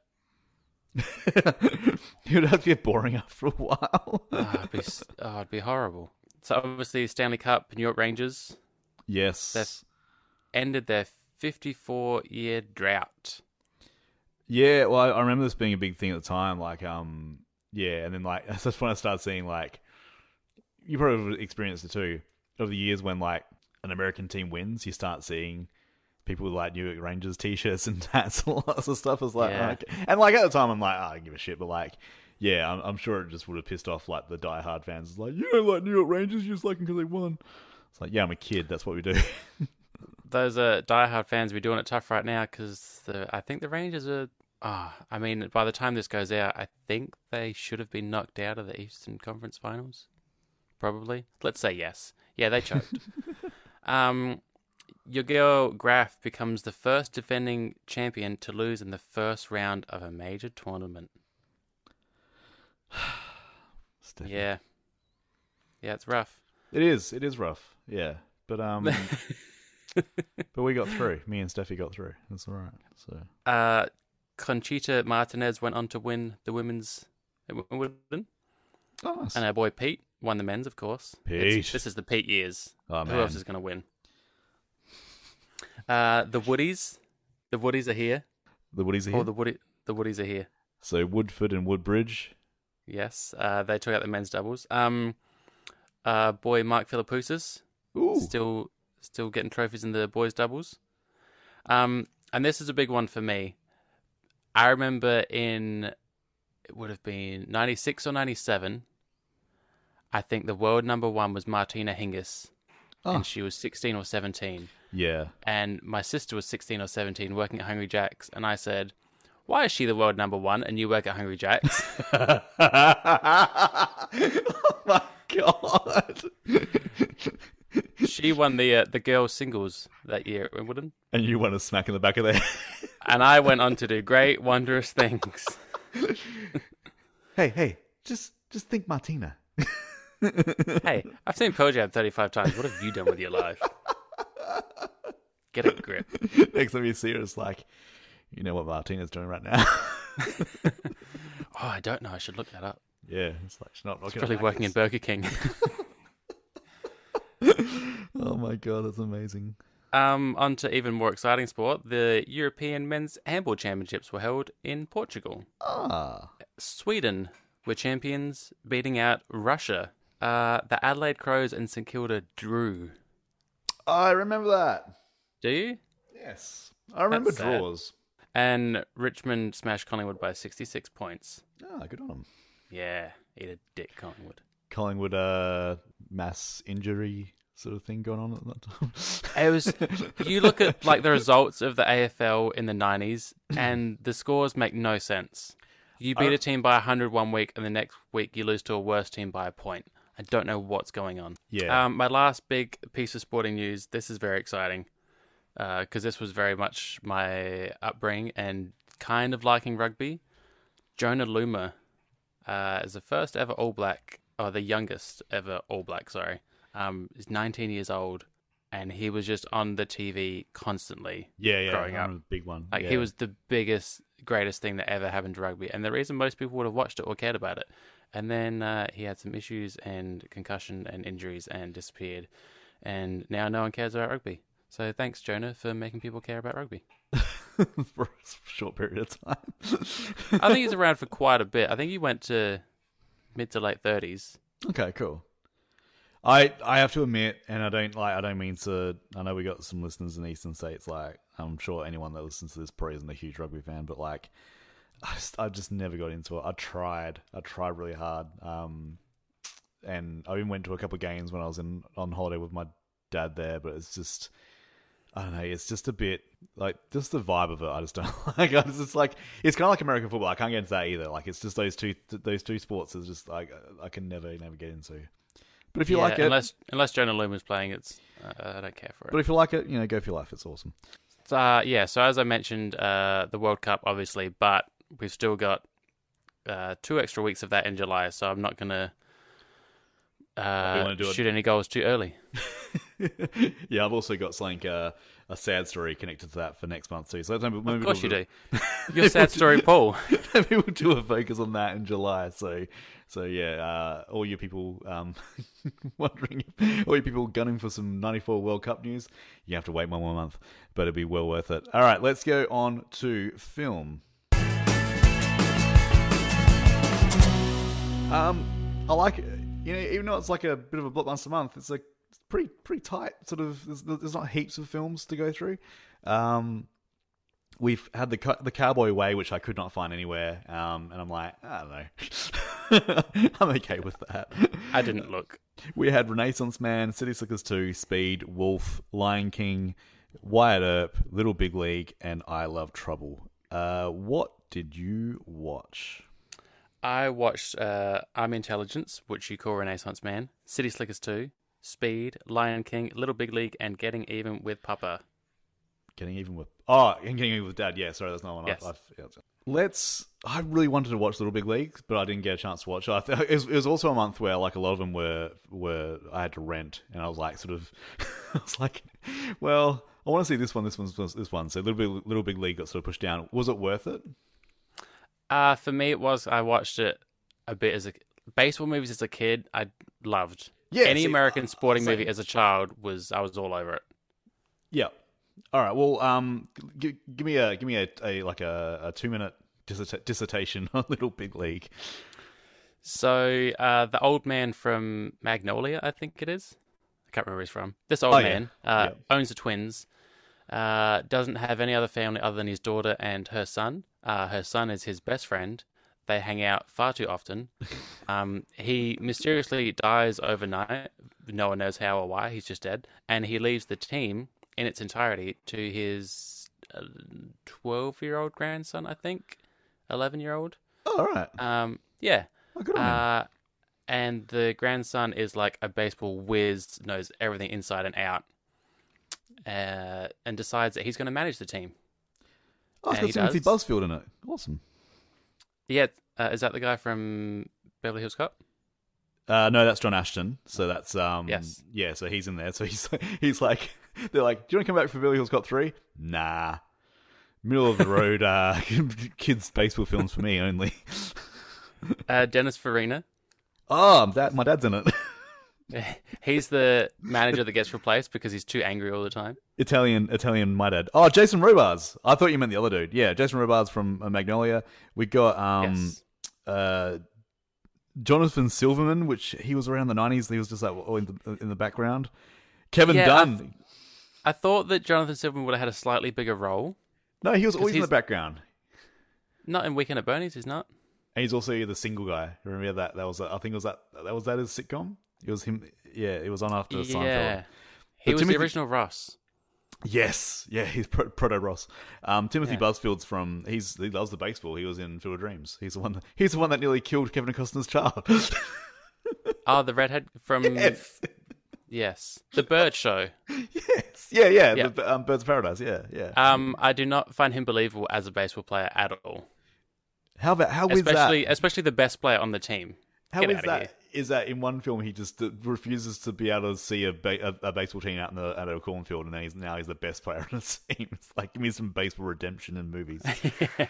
it would have to get boring after a while. oh, it'd, be, oh, it'd be horrible. So obviously, Stanley Cup, New York Rangers yes. That's- ended their 54 year drought. Yeah, well, I, remember this being a big thing at the time. Like, um, yeah, and then like that's when I started seeing like you probably experienced it too. Over the years, when like an American team wins, you start seeing people with like New York Rangers t-shirts and hats and lots of stuff. It's like, Yeah. okay. and like at the time, I'm like, oh, I don't give a shit. But like, yeah, I'm, I'm sure it just would have pissed off like the diehard fans. It's like, you don't like New York Rangers, you just like them because they won. It's like, yeah, I'm a kid. That's what we do. Those uh, diehard fans be doing it tough right now because I think the Rangers are. Ah, I mean, by the time this goes out, I think they should have been knocked out of the Eastern Conference Finals. Probably. Let's say yes. Yeah, they choked. um, your girl Graf becomes the first defending champion to lose in the first round of a major tournament. Yeah. Yeah, it's rough. It is. It is rough. Yeah, but um, but we got through. Me and Steffi got through. That's all right. So Uh, Conchita Martinez went on to win the women's Wimbledon, oh, nice. and our boy Pete won the men's, of course. It's- Pete. this is the Pete years. oh Who else is going to win? Uh, the Woodies, the Woodies are here. the Woodies are here. Oh, the Woody, the Woodies are here. So Woodforde and Woodbridge. Yes, uh, they took out the men's doubles. Um, uh, boy Mark Philippoussis still still getting trophies in the boys doubles. Um, and this is a big one for me. I remember in it would have been ninety six or ninety seven. I think the world number one was Martina Hingis, Oh. and she was sixteen or seventeen. yeah. And my sister was sixteen or seventeen, working at Hungry Jack's, and I said, "Why is she the world number one, and you work at Hungry Jack's?" oh my god! she won the uh, the girls singles that year at Wimbledon, and you won a smack in the back of their and I went on to do great, wondrous things. Hey, hey, just just think Martina. Hey, I've seen Pearl Jam 35 times. What have you done with your life? Get a grip. Next time you see her, it's like, you know what Martina's doing right now. Oh, I don't know. I should look that up. yeah, it's like she's not She's probably working in Burger King. Oh my god, that's amazing. um, on to even more exciting sport. The European Men's Handball Championships were held in Portugal. Ah, Sweden were champions, beating out Russia. Uh, the Adelaide Crows and St Kilda drew. I remember that. Do you? Yes, I remember That's draws. And Richmond smashed Collingwood by 66 points. Ah, good on them. Yeah, eat a dick, Collingwood. Collingwood, uh, mass injury sort of thing going on at that time. It was. You look at like the results of the AFL in the '90s, and the scores make no sense. You beat I- a team by 100 one week, and the next week you lose to a worse team by a point. I don't know what's going on. yeah, Um, my last big piece of sporting news. This is very exciting because this was very much my upbringing and kind of liking rugby. Jonah Lomu uh, is the first ever All Black, or the youngest ever All Black. Sorry, um, he's 19 years old, and he was just on the TV constantly. yeah, yeah. growing up. big one. Like yeah. he was the biggest, greatest thing that ever happened to rugby, and the reason most people would have watched it or cared about it. And then uh, he had some issues and concussion and injuries and disappeared, and now no one cares about rugby. So thanks, Jonah, for making people care about rugby. for a short period of time. I think he's around for quite a bit. I think he went to mid to late thirties. Okay, cool. I I have to admit, and I don't like I don't mean to. I know we got some listeners in eastern states. Like I'm sure anyone that listens to this probably isn't a huge rugby fan, but like I just, I just never got into it. I tried, I tried really hard. Um, and I even went to a couple of games when I was in on holiday with my dad there, but it's just. I don't know. It's just a bit like just the vibe of it. I just don't like. I just, it's like it's kind of like American football. I can't get into that either. Like it's just those two those two sports is just like I can never never get into. But if you Yeah, like it, unless unless Jonah Lomu's playing, it's uh, I don't care for it. but if you like it, you know, go for your life. It's awesome. So, uh, yeah, so as I mentioned, uh, the World Cup, obviously, but we've still got uh, two extra weeks of that in July, so I'm not gonna uh, wanna it- shoot any goals too early. yeah, I've also got something uh, a sad story connected to that for next month too. So maybe, maybe Of course you we'll do. Your sad story, Paul. maybe we'll do a focus on that in July. So, so yeah, uh, all you people um, wondering, all you people gunning for some '94 World Cup news, you have to wait one more month, but it'll be well worth it. All right, let's go on to film. Um, I like it. You know, even though it's like a bit of a blockbuster month, it's like pretty pretty tight. Sort of, there's, there's not heaps of films to go through. Um, we've had the the Cowboy Way, which I could not find anywhere, um, and I'm like, I don't know, I'm okay with that. I didn't look. We had Renaissance Man, City Slickers 2, Speed, Wolf, Lion King, Wyatt Earp, Little Big League, and I Love Trouble. Uh, what did you watch? I watched uh, Army Intelligence, which you call Renaissance Man, City Slickers 2, Speed, Lion King, Little Big League, and Getting Even with Papa. Getting even with oh, and getting even with Dad. Yeah, sorry, that's not one. Yes. I, I've, yeah, Let's. I really wanted to watch Little Big League, but I didn't get a chance to watch. it. I th- it, was, it was also a month where like a lot of them were were I had to rent, and I was like, sort of, I was like, well, I want to see this one, this one's this one. So Little Big Little Big League got sort of pushed down. Was it worth it? Uh, for me, it was. I watched it a bit as a baseball movies as a kid. I loved. Yeah, Any see, American sporting same. movie as a child was I was all over it. Yeah. All right. Well, um, give, give me a give me a, a like a, a two minute disserta- dissertation on Little Big League. So uh, the old man from Magnolia, I think it is. I can't remember where he's from. This old Oh, yeah. man uh, Yeah. owns the twins. Uh, doesn't have any other family other than his daughter and her son. Uh, her son is his best friend. They hang out far too often. Um, he mysteriously dies overnight. No one knows how or why. He's just dead, and he leaves the team in its entirety to his twelve-year-old grandson, I think, eleven-year-old. Oh, all right. Um, yeah. Oh, good on him. Uh, and the grandson is like a baseball whiz, knows everything inside and out, uh, and decides that he's going to manage the team. Oh, it's and got Timothy does. Busfield in it. Awesome. Yeah, uh, is that the guy from Beverly Hills Cop? Uh, no, that's John Ashton. So that's um, Yes. yeah. So he's in there. So he's he's like, they're like, do you want to come back for Beverly Hills Cop three? Nah, middle of the road, uh, kids baseball films for me only. Uh, Dennis Farina. Oh, that my dad's in it. He's the manager that gets replaced because he's too angry all the time. Italian, Italian, my dad. Oh, Jason Robards. I thought you meant the other dude. Yeah, Jason Robards from uh, Magnolia. We got um, yes. uh, Jonathan Silverman, which he was around the nineties. He was just like oh, in the in the background. Kevin Yeah, Dunn. I thought that Jonathan Silverman would have had a slightly bigger role. no, he was always in the background. Not in Weekend at Bernie's, he's not. And he's also the single guy. Remember that? That was I think it was that that was that his sitcom. It was him. Yeah, it was on after Seinfeld. Yeah. He was Timothy- the original Ross. Yes, yeah, he's Pro- Proto Ross. Um, Timothy Yeah. Busfield's from. He's he loves the baseball. He was in Field of Dreams. He's the one. That, he's the one that nearly killed Kevin Costner's child. Oh, the redhead from yes, yes, the Bird Show. yes, yeah, yeah. Yeah. The, um, Birds of Paradise. Yeah, yeah. Um, I do not find him believable as a baseball player at all. how about how is Especially, that? especially the best player on the team. How Get is that? here. Is that in one film he just refuses to be able to see a, ba- a, a baseball team out in the out of a cornfield, and then he's now he's the best player on the team. It's like give me some baseball redemption in movies.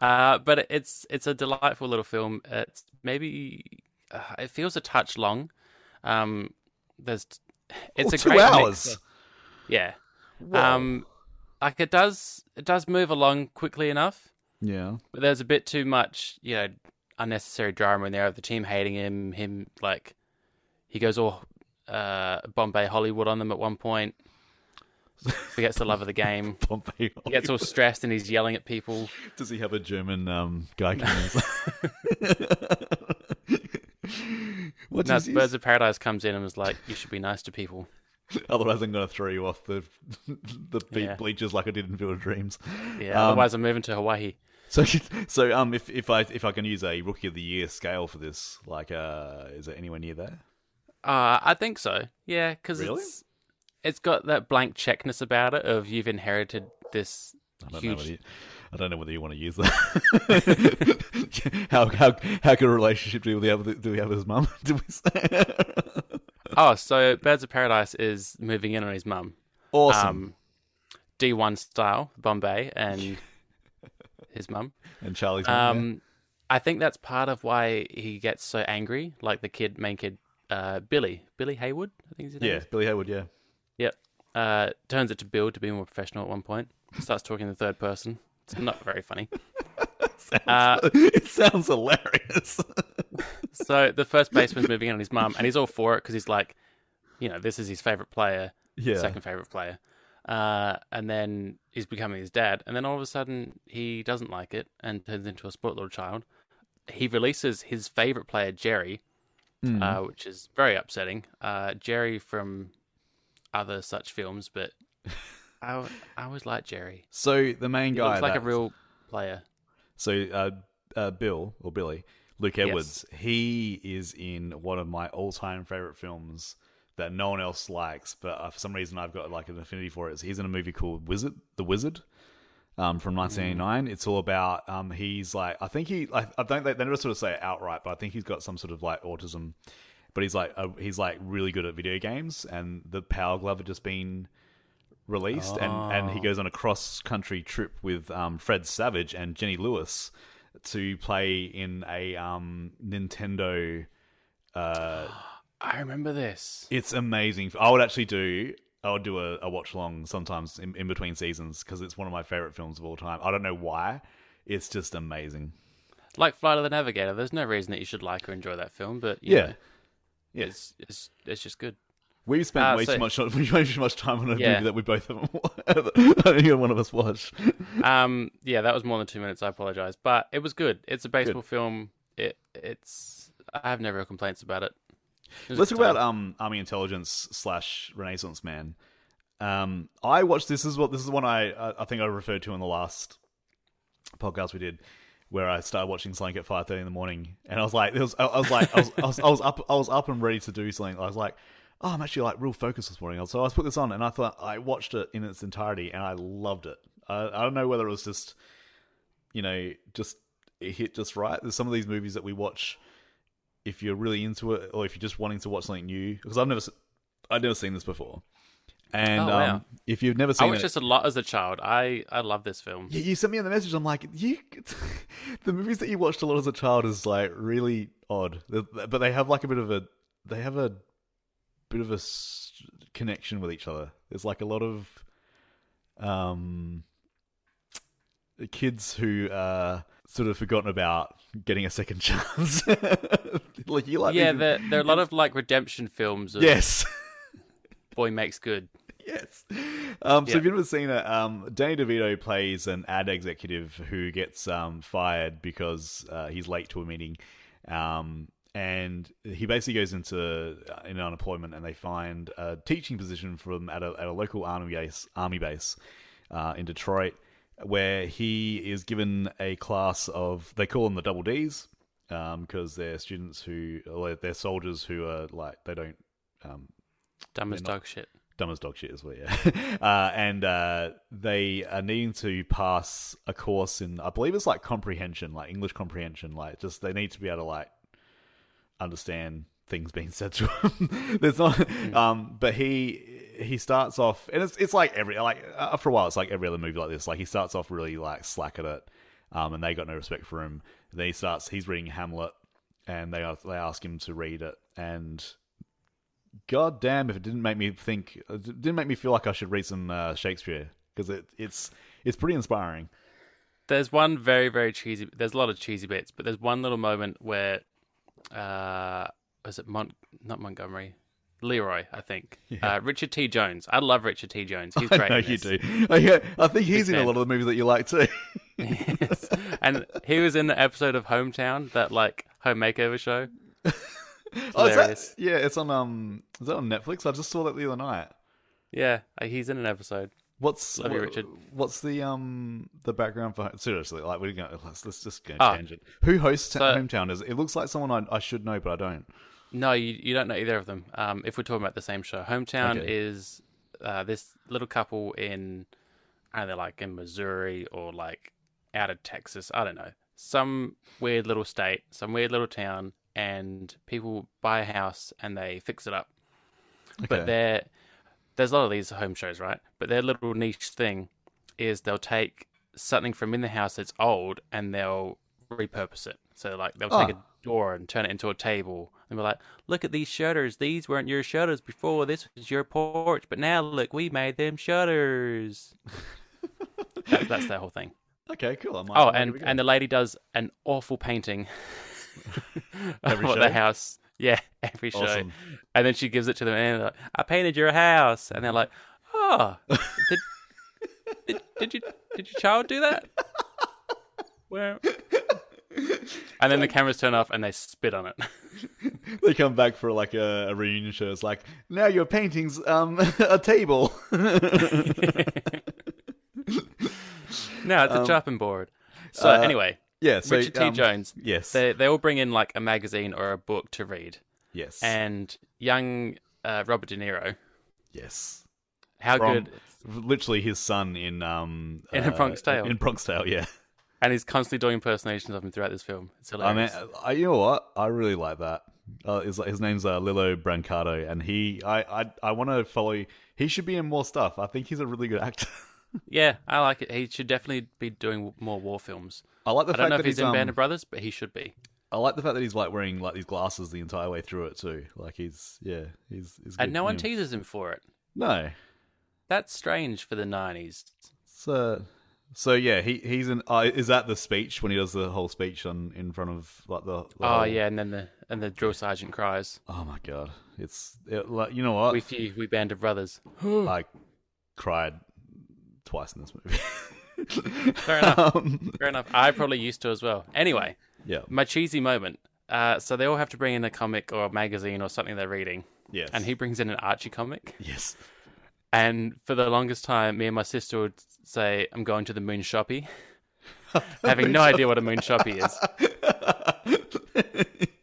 Uh, but it's it's a delightful little film. It's maybe uh, it feels a touch long. Um, there's it's Oh, a two great mix hours. of- yeah. Um, like it does it does move along quickly enough, Yeah. but there's a bit too much you know unnecessary drama in there of the team hating him. Him like he goes all uh, Bombay Hollywood on them at one point. Forgets the love of the game. Pompey. He gets all stressed and he's yelling at people. Does he have a German um, guy? What's No, his Birds of Paradise comes in and was like, "You should be nice to people." Otherwise, I'm going to throw you off the the Yeah. bleachers like I did in Field of Dreams. Yeah. Um, otherwise, I'm moving to Hawaii. So, so um, if if I if I can use a Rookie of the Year scale for this, like, uh, is it anywhere near there? Uh, I think so. Yeah, because Really? it's it's got that blank checkness about it of you've inherited this I don't know. huge. I don't know whether you want to use that. how how how good a relationship do we have with do we have with his mum? We? Oh, so Birds of Paradise is moving in on his mum. awesome. Um, D1 style, Bombay, and his mum. and Charlie's mum. yeah. Um, I think that's part of why he gets so angry. Like the kid, main kid, uh, Billy, Billy Heywood, I think his name. yeah, Billy Hayward. Yeah, Yep. Uh, turns it to Bill to be more professional at one point. Starts talking in the third person. It's not very funny. Uh, it sounds hilarious. so the first baseman's moving in on his mum, and he's all for it because he's like, you know, this is his favorite player, yeah, second favorite player. Uh, and then he's becoming his dad, and then all of a sudden he doesn't like it and turns into a spoiled little child. He releases his favorite player, Jerry, Mm. uh, which is very upsetting. Uh, Jerry from other such films, but I, I always like Jerry. So the main He guy, looks like a real player. So uh, uh, Bill or Billy, Luke Yes. Edwards, he is in one of my all-time favorite films that no one else likes, but uh, for some reason I've got like an affinity for it. He's in a movie called Wizard, The Wizard. Um, from 1989, it's all about. Um, he's like, I think he, like, I don't. They, they never sort of say it outright, but I think he's got some sort of like autism. But he's like, uh, he's like really good at video games, and the Power Glove had just been released, and and he Oh. goes on a cross country trip with um, Fred Savage and Jenny Lewis to play in a um, Nintendo. Uh, I remember this. it's amazing. I would actually do. I would do a, a watch long sometimes in, in between seasons because it's one of my favorite films of all time. I don't know why. It's just amazing. Like Flight of the Navigator, there's no reason that you should like or enjoy that film, but you Yeah. know, Yeah. it's, it's it's just good. We've spent Uh, way so- too much way too much time on a Yeah. movie that we both haven't. Either one of us watched. Um, yeah, that was more than two minutes. I apologize, but it was good. It's a baseball film. It it's I have no real complaints about it. Let's talk about um Army Intelligence slash Renaissance Man. Um, I watched this is what this is one I I I think I referred to in the last podcast we did, where I started watching something at five thirty in the morning, and I was like, was, I, I was like, I was, I was, I was up, I was up and ready to do something. I was like, oh, I'm actually like real focused this morning. So I put this on, and I thought I watched it in its entirety, and I loved it. I, I don't know whether it was just, you know, just it hit just right. There's some of these movies that we watch if you're really into it, or if you're just wanting to watch something new. Because I've never, I've never seen this before, and Oh, wow. um, if you've never I seen watched it, this a lot as a child. I I love this film. yeah, you sent me the message. I'm like, you, the movies that you watched a lot as a child is like really odd, but they have like a bit of a, they have a bit of a connection with each other. There's like a lot of, um, kids who are sort of forgotten about getting a second chance. like you like, yeah, these- there there are a lot of like redemption films. Of yes. boy makes good. Yes. Um, so Yeah. if you've never seen it, um, Danny DeVito plays an ad executive who gets um, fired because uh, he's late to a meeting. Um, and he basically goes into uh, in unemployment, and they find a teaching position for him at a, at a local army base, army base uh, in Detroit, where he is given a class of they call them the double D's because they're students who or they're soldiers who are like they don't um, Dumb as dog shit. dumb as dog shit as well, yeah. uh, and uh, they are needing to pass a course in, I believe it's like comprehension, like English comprehension. Like, just they need to be able to like understand things being said to him. There's not, um, but he he starts off, and it's it's like every like after a while, it's like every other movie like this. Like he starts off really like slack at it, um, and they got no respect for him. Then he starts, he's reading Hamlet, and they they ask him to read it, and God damn if it didn't make me think, it didn't make me feel like I should read some uh, Shakespeare because it, it's it's pretty inspiring. There's one very very cheesy. There's a lot of cheesy bits, but there's one little moment where, uh, was it Mont not Montgomery, Leroy? I think uh, Richard T. Jones. I love Richard T. Jones. He's great. I know you do. Oh, yeah, I think he's Big in a lot of the movies that you like too. Yes. and he was in the episode of Hometown, that like home makeover show. oh, is that, yeah, it's on um, is that on Netflix? I just saw that the other night. Yeah, uh, he's in an episode. What's Love you, Richard. What's the um the background for seriously? Like we're going let's let's just go Ah. tangent. Who hosts So- Hometown? Is it looks like someone I, I should know, but I don't. No, you you don't know either of them. Um, if we're talking about the same show, Hometown Okay. is uh, this little couple in, I don't know, like in Missouri or like out of Texas. I don't know. Some weird little state, some weird little town, and people buy a house and they fix it up. But Okay. they're, there's a lot of these home shows, right? But their little niche thing is they'll take something from in the house that's old and they'll repurpose it. So like they'll take Ah. a door and turn it into a table and be like, "Look at these shutters. These weren't your shutters before. This was your porch, but now look, we made them shutters." that, that's their whole thing. Okay, cool. I might, Oh, and give it a go. and the lady does an awful painting of Every the house. Yeah, every show. Awesome. And then she gives it to them, and they're like, "I painted your house," and they're like, "Oh, did, did, did you did your child do that?" Where? And then the cameras turn off, and they spit on it. they come back for like a, a reunion show. It's like now your painting's um a table. now it's a chopping board. So uh, anyway, yeah. So Richard T. um, Jones. Yes. They they all bring in like a magazine or a book to read, yes. and young uh, Robert De Niro. yes. How From good! literally his son in um In A Bronx Tale. In Bronx Tale, yeah. And he's constantly doing impersonations of him throughout this film. It's hilarious. I mean, I, you know what? I really like that. Uh, his, his name's uh, Lillo Brancato, and he, I, I, I want to follow. He should be in more stuff. I think he's a really good actor. yeah, I like it. He should definitely be doing more war films. I like the I fact don't know that if he's, he's in um, Band of Brothers, but he should be. I like the fact that he's like wearing like these glasses the entire way through it too. Like he's, yeah, he's, he's And no one yeah. teases him for it. No, That's strange for the nineties. so so yeah, he he's in. Uh, is that the speech when he does the whole speech on in front of like the? the Oh whole- yeah, and then the and the drill sergeant cries, Oh my god, it's it, like you know what? "We few, we Band of Brothers." I cried twice in this movie. Fair enough. Um, Fair enough. I probably used to as well. Anyway, yeah. my cheesy moment. Uh, so they all have to bring in a comic or a magazine or something they're reading, Yes. and he brings in an Archie comic. Yes. And for the longest time, me and my sister would say, "I'm going to the moon shoppy," having no idea what a moon shoppy is.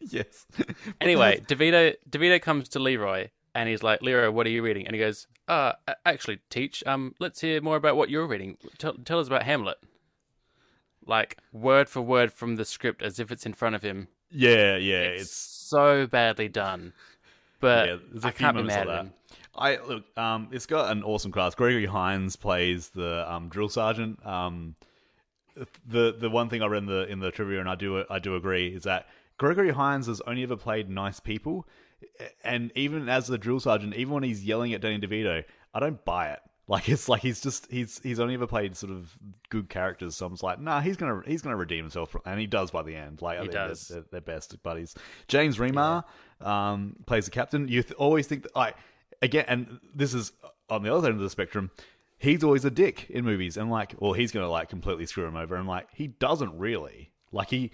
yes. Anyway, Devito Devito comes to Leroy and he's like, "Leroy, what are you reading?" And he goes, "Uh, actually, teach. Um, let's hear more about what you're reading. Tell, tell us about Hamlet." Like word for word from the script, as if it's in front of him. Yeah, yeah. It's, It's, so badly done, but yeah. I can't be mad at that. him. I look. Um, it's got an awesome cast. Gregory Hines plays the um drill sergeant. Um, the the one thing I read in the in the trivia, and I do I do agree, is that Gregory Hines has only ever played nice people, and even as the drill sergeant, even when he's yelling at Danny DeVito, I don't buy it. Like it's like he's just he's he's only ever played sort of good characters. So I'm just like, nah, he's gonna he's gonna redeem himself, and he does by the end. Like He think they're- does. They're, they're best buddies. James Remar um, plays the captain. You th- always think that like again, and this is on the other end of the spectrum. He's always a dick in movies, and like, well, he's gonna like completely screw him over, and like, he doesn't really. Like he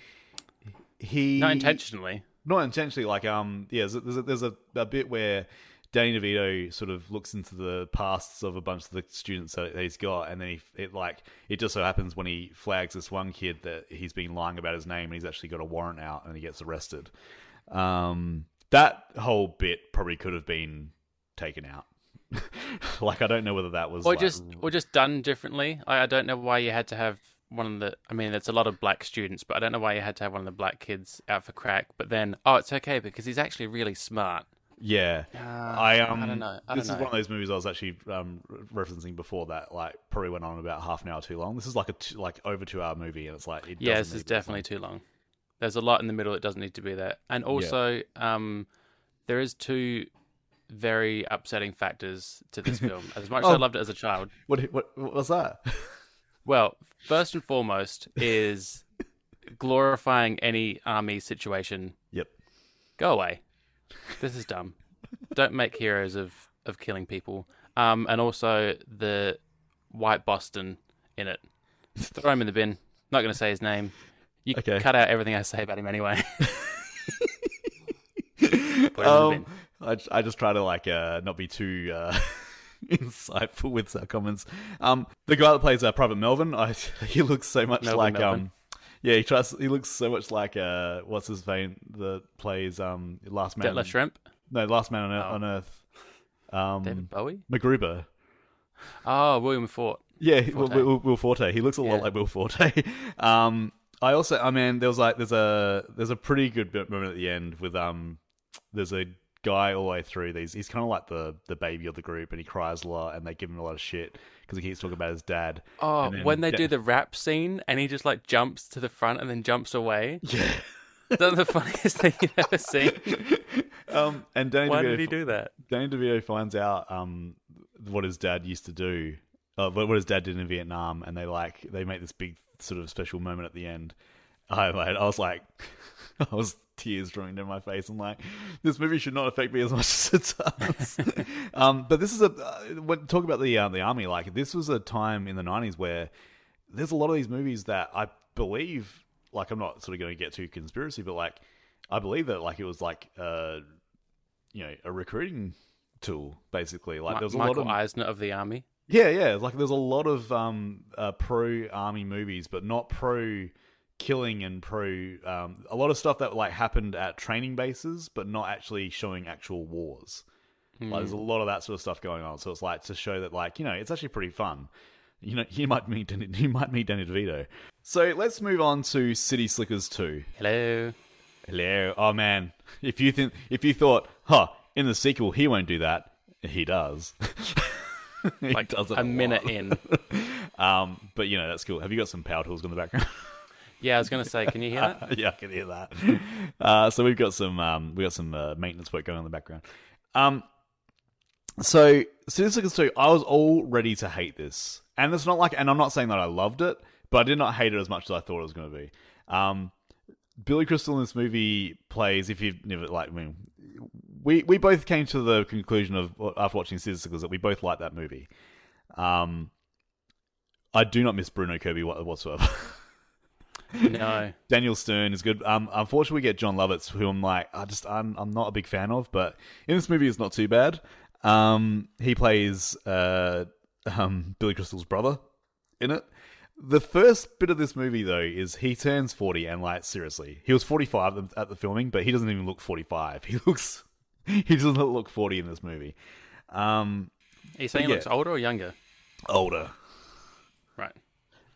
he Not intentionally. not intentionally. Like, um, yeah, there's a, there's a, there's a, a bit where Danny DeVito sort of looks into the pasts of a bunch of the students that he's got, and then he it like it just so happens when he flags this one kid that he's been lying about his name, and he's actually got a warrant out, and he gets arrested. Um, that whole bit probably could have been taken out. like, I don't know whether that was or like, just or just done differently. I, I don't know why you had to have one of the. I mean, it's a lot of black students, but I don't know why you had to have one of the black kids out for crack. But then, oh, it's okay because he's actually really smart. Yeah, Uh, I um. I don't know. I this don't is know. one of those movies I was actually um referencing before that. Like, probably went on about half an hour too long. This is like a two, like over two hour movie, and it's like it Yeah, this is need to be definitely too long. There's a lot in the middle that doesn't need to be there, and also, um, there is two very upsetting factors to this film. As much as I Oh. loved it as a child, What what what was that? well, first and foremost is glorifying any army situation. yep. Go away. This is dumb. Don't make heroes of of killing people. Um, and also the white Boston in it. Throw him in the bin. Not going to say his name. You Okay. cut out everything I say about him anyway. Put him in the bin. Um, I I just try to like uh not be too uh. insightful with our comments. Um, the guy that plays uh, Private Melvin, I he looks so much Melvin like Melvin. um, yeah, he tries. He looks so much like uh, what's his name that plays um, Last Man. Detlef Schrempf. No, Last Man on, Earth- Oh. on Earth. Um, David Bowie. MacGruber. Oh, William Forte. Yeah, Will, Will, Will Forte. He looks a lot like Will Forte. um, I also, I mean, there was like there's a there's a pretty good moment at the end with um, there's a guy all the way through these. He's kind of like the the baby of the group, and he cries a lot, and they give him a lot of shit because he keeps talking about his dad. Oh, then when they da- do the rap scene and he just like jumps to the front and then jumps away. yeah. That's the funniest thing you've ever seen. Um, and Danny Why DeVito, did he do that? Danny DeVito finds out um what his dad used to do, uh, what what his dad did in Vietnam, and they like they make this big sort of special moment at the end. I I was like, I was tears drawing down my face. I'm like, this movie should not affect me as much as it does. um, but this is a uh, when talk about the uh, the army. Like this was a time in the '90s where there's a lot of these movies that I believe. Like I'm not sort of going to get too conspiracy, but like I believe that like it was like uh you know a recruiting tool basically. Like Mi- there was a Michael lot of Eisner of the army. yeah, yeah. Like there's a lot of um, uh, pro army movies, but not pro killing and pro um, a lot of stuff that like happened at training bases, but not actually showing actual wars. Like there's a lot of that sort of stuff going on. So it's like to show that like you know it's actually pretty fun. You know, you might meet Danny, you might meet Danny DeVito. So let's move on to City Slickers two. Hello. Hello. Oh man, if you think if you thought, huh, in the sequel he won't do that, he does. he Like does it a lot. minute in. Um, but you know that's cool. Have you got some power tools in the background? Yeah, I was gonna say, can you hear that? yeah, I can hear that. Uh, so we've got some um, we got some uh, maintenance work going on in the background. Um, so City Slickers two, I was all ready to hate this, and it's not like, and I'm not saying that I loved it, but I did not hate it as much as I thought it was going to be. Um, Billy Crystal in this movie plays, if you've never like, I mean, we we both came to the conclusion of after watching City that we both liked that movie. Um, I do not miss Bruno Kirby whatsoever. No. Daniel Stern is good. Um, unfortunately, we get Jon Lovitz, who I'm like, I just, I'm, I'm not a big fan of, but in this movie, it's not too bad. Um, he plays uh, um, Billy Crystal's brother in it. The first bit of this movie, though, is he turns 40, and like, seriously, he was 45 at the- filming, but he doesn't even look 45. He looks, he doesn't look 40 in this movie. Um, Are you saying he yeah. looks older or younger? older. Right.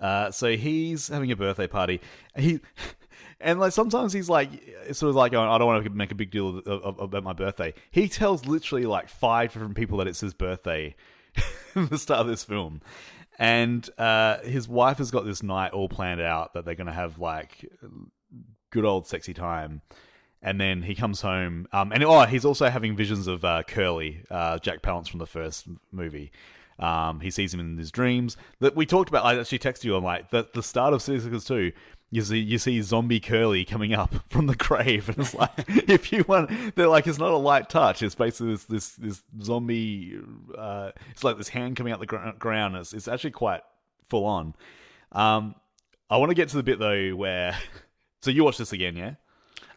Uh, so he's having a birthday party. He and like sometimes he's like sort of like going, I don't want to make a big deal of, of, about my birthday. He tells literally like five different people that it's his birthday the start of this film. And uh, his wife has got this night all planned out that they're going to have like good old sexy time. And then he comes home, um, and oh, he's also having visions of uh, Curly, uh, Jack Palance from the first movie. Um, he sees him in his dreams. That we talked about. I actually texted you. I'm like, the the start of Slickers 2, you see you see zombie Curly coming up from the grave, and it's like if you want, they're like it's not a light touch. It's basically this this this zombie. Uh, it's like this hand coming out the gr- ground. It's it's actually quite full on. Um, I want to get to the bit though where. So you watch this again, yeah?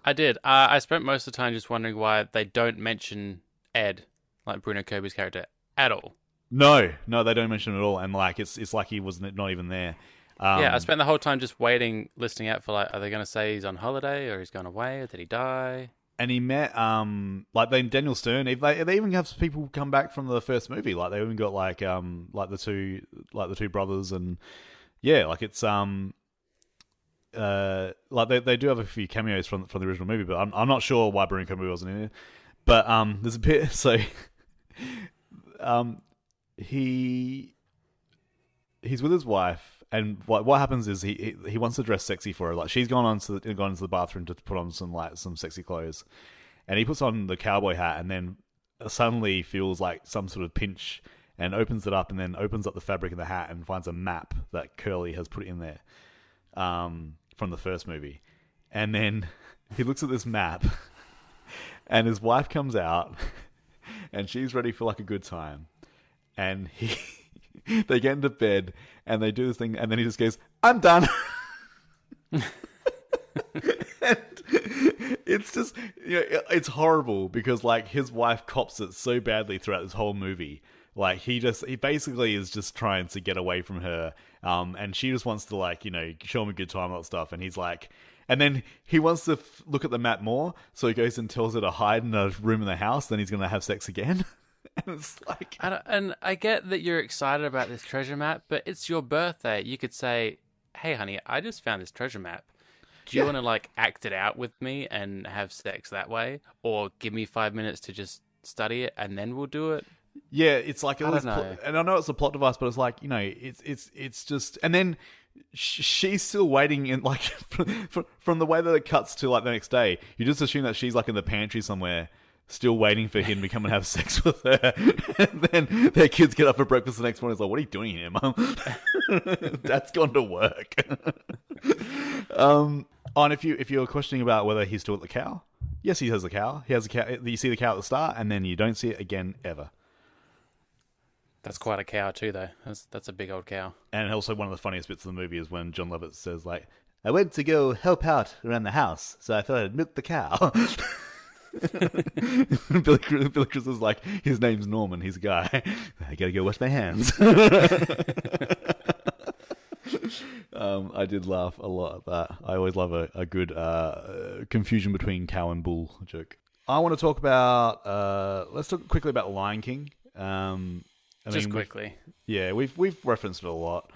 I did. Uh, I spent most of the time just wondering why they don't mention Ed, like Bruno Kirby's character, at all. No, no, they don't mention it at all, and like it's it's like he was not even there. Um, yeah, I spent the whole time just waiting, listening out for like, are they going to say he's on holiday or he's gone away or did he die? and he met um like then Daniel Stern. If they they even have people come back from the first movie, like they even got like um like the two like the two brothers, and yeah, like it's um uh like they they do have a few cameos from from the original movie, but I'm I'm not sure why Bruno Kirby wasn't in it. But um, there's a bit so um he he's with his wife, and what what happens is he he, wants to dress sexy for her. Like she's gone on to the, gone into the bathroom to put on some like some sexy clothes, and he puts on the cowboy hat, and then suddenly feels like some sort of pinch, and opens it up, and then opens up the fabric of the hat and finds a map that Curly has put in there, um, from the first movie, and then he looks at this map, and his wife comes out, and she's ready for like a good time, and he. they get into bed and they do this thing, and then he just goes, "I'm done." it's just, you know, it's horrible because like his wife cops it so badly throughout this whole movie. Like he just, he basically is just trying to get away from her, um, and she just wants to like, you know, show him a good time and stuff. And he's like, and then he wants to f- look at the map more, so he goes and tells her to hide in a room in the house. Then he's gonna have sex again. and it's like, I and I get that you're excited about this treasure map, but it's your birthday. You could say, "Hey, honey, I just found this treasure map. Do you Yeah. want to like act it out with me and have sex that way, or give me five minutes to just study it and then we'll do it?" yeah, it's like I all don't this pl- and I know it's a plot device, but it's like you know, it's it's it's just, and then sh- she's still waiting in like from, from the way that it cuts to like the next day. You just assume that she's like in the pantry somewhere. Still waiting for him to come and have sex with her, and then their kids get up for breakfast the next morning. It's like, "What are you doing here, mum?" Dad's gone to work. um, and if you if you're questioning about whether he's still at the cow, yes, he has the cow. He has a cow. You see the cow at the start, and then you don't see it again ever. That's quite a cow too, though. That's that's a big old cow. And also, one of the funniest bits of the movie is when John Lovett says, "Like, I went to go help out around the house, so I thought I'd milk the cow." Billy, Billy Crystal is like, his name's Norman. He's a guy. I gotta go wash my hands. um, I did laugh a lot at that. I always love a, a good uh, confusion between cow and bull joke. I want to talk about. Uh, let's talk quickly about Lion King. Um, I just mean, we've- quickly. yeah, we've we've referenced it a lot,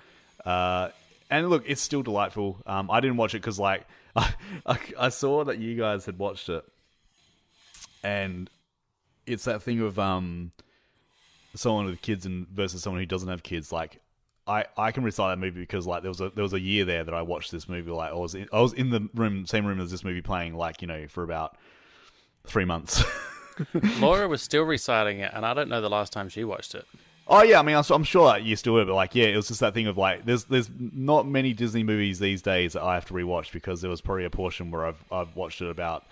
uh, and look, it's still delightful. Um, I didn't watch it because like I, I I saw that you guys had watched it, and it's that thing of um someone with kids and versus someone who doesn't have kids. Like I, I can recite that movie because like there was a there was a year there that I watched this movie. Like I was in, I was in the room same room as this movie playing. Like you know for about three months. Laura was still reciting it, and I don't know the last time she watched it. Oh yeah, I mean, I'm I'm sure that you still would, but like, yeah, it was just that thing of like, there's there's not many Disney movies these days that I have to rewatch because there was probably a portion where I've I've watched it about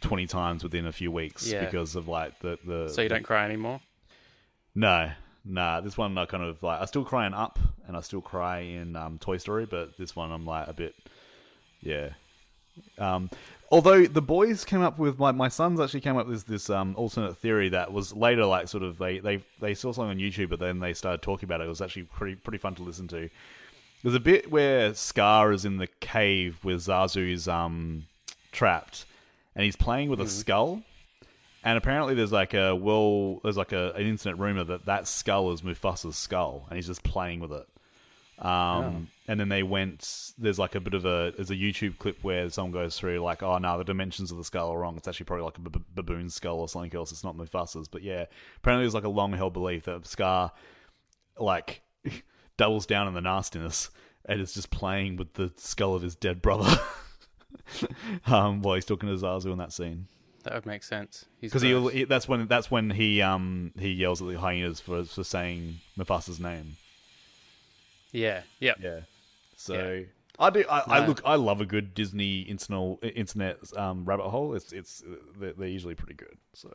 twenty times within a few weeks Yeah. because of like the the. So you don't cry anymore. No, nah. This one I kind of like. I still cry in Up, and I still cry in um, Toy Story, but this one I'm like a bit, yeah. Um, although the boys came up with my my sons actually came up with this um alternate theory that was later like sort of they they they saw something on YouTube, but then they started talking about it. It was actually pretty pretty fun to listen to. There's a bit where Scar is in the cave with Zazu's um trapped, and he's playing with a skull. And apparently, there's like a well, there's like a, an internet rumor that that skull is Mufasa's skull, and he's just playing with it. Um, And then they went. There's like a bit of a there's a YouTube clip where someone goes through like, oh no, the dimensions of the skull are wrong. It's actually probably like a b- baboon skull or something else. It's not Mufasa's. But yeah, apparently there's like a long held belief that Scar like doubles down on the nastiness and is just playing with the skull of his dead brother. um, while he's talking to Zazu in that scene That would make sense. Because he, that's when that's when he um he yells at the hyenas for for saying Mufasa's name. Yeah. Yeah. Yeah. So Yeah. I do. I, I look. I love a good Disney internet internet um, rabbit hole. It's it's they're, they're usually pretty good. So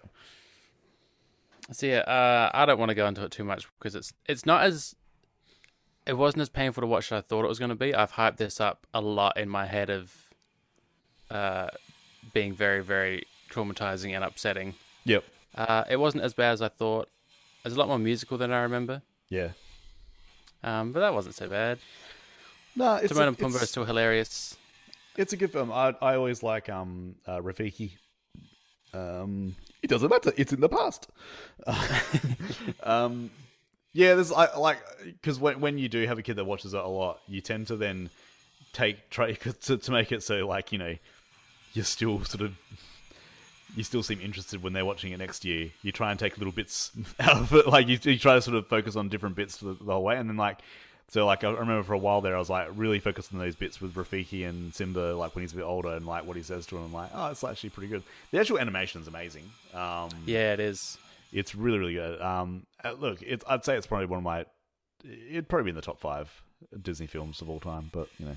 So yeah, uh, I don't want to go into it too much because it's it's not as it wasn't as painful to watch as I thought it was going to be. I've hyped this up a lot in my head of uh, being very very traumatizing and upsetting. yep. Uh, it wasn't as bad as I thought. It's a lot more musical than I remember, Yeah. um, but that wasn't so bad. No, it's Timon a, and Pumbaa is still hilarious. It's a good film. I I always like um uh, Rafiki. Um, it doesn't matter. It's in the past. um, yeah. There's I like because when when you do have a kid that watches it a lot, you tend to then take try to to make it so like you know you're still sort of you still seem interested when they're watching it next year. You try and take little bits out of it, like you, you try to sort of focus on different bits the, the whole way, and then like so like I remember for a while there, I was like really focused on those bits with Rafiki and Simba, like when he's a bit older and like what he says to him. I'm like, oh, it's actually pretty good. The actual animation is amazing. Um, Yeah, it is. it's really really good. Um, uh, look, it's I'd say it's probably one of my it'd probably be in the top five Disney films of all time, but you know.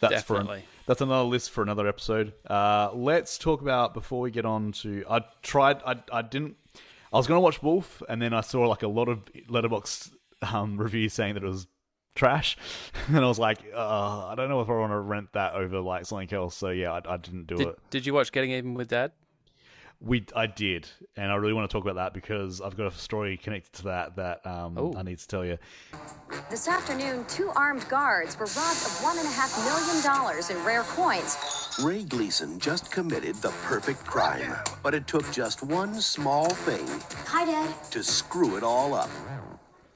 That's for Definitely. an, that's another list for another episode. Uh, let's talk about before we get on to. I tried. I I didn't. I was going to watch Wolf, and then I saw like a lot of Letterboxd um, reviews saying that it was trash, and I was like, uh, I don't know if I want to rent that over like something else. So yeah, I, I didn't do Did, it. did you watch Getting Even with Dad? We, I did, and I really want to talk about that because I've got a story connected to that that um, Ooh. I need to tell you. This afternoon, two armed guards were robbed of $1.5 million in rare coins. Ray Gleason just committed the perfect crime, but it took just one small thing Hi, Dad. to screw it all up.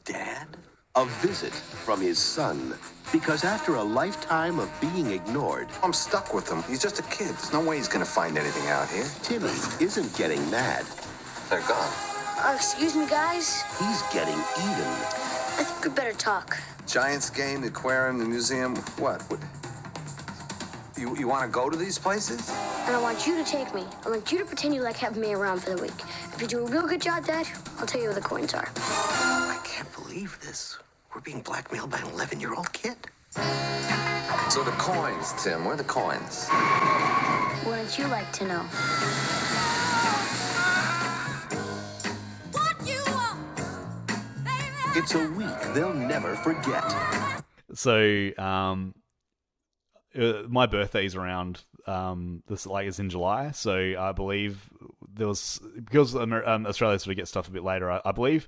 Dad? A visit from his son. Because after a lifetime of being ignored, I'm stuck with him. He's just a kid. There's no way he's gonna find anything out here. Timmy isn't getting mad. They're gone. Uh, excuse me, guys. He's getting even. I think we better talk. Giants game, the aquarium, the museum. What? what? You, you want to go to these places? And I want you to take me. I want you to pretend you like having me around for the week. If you do a real good job, Dad, I'll tell you where the coins are. I can't believe this. We're being blackmailed by an 11 year old kid. So the coins, Tim. Where are the coins? Wouldn't you like to know? It's a week they'll never forget. So, um, uh, my birthday's around um this like is in July, so I believe there was because um, Australia sort of gets stuff a bit later. I, I believe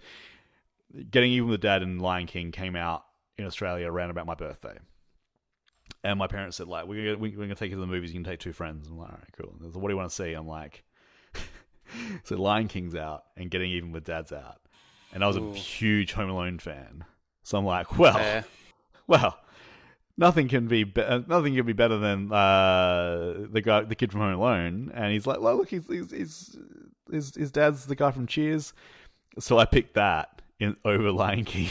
getting even with dad and Lion King came out in Australia around about my birthday. And my parents said, like, we're we're gonna take you to the movies. You can take two friends. I'm like, all right, cool. Like, what do you want to see? I'm like, so Lion King's out and Getting Even with Dad's out, and I was a huge Home Alone fan. So I'm like, well, Fair. well, nothing can be, be- uh, nothing can be better than uh, the guy, the kid from Home Alone. And he's like, well, look, he's, he's, he's his his dad's the guy from Cheers. So I picked that in over Lion King.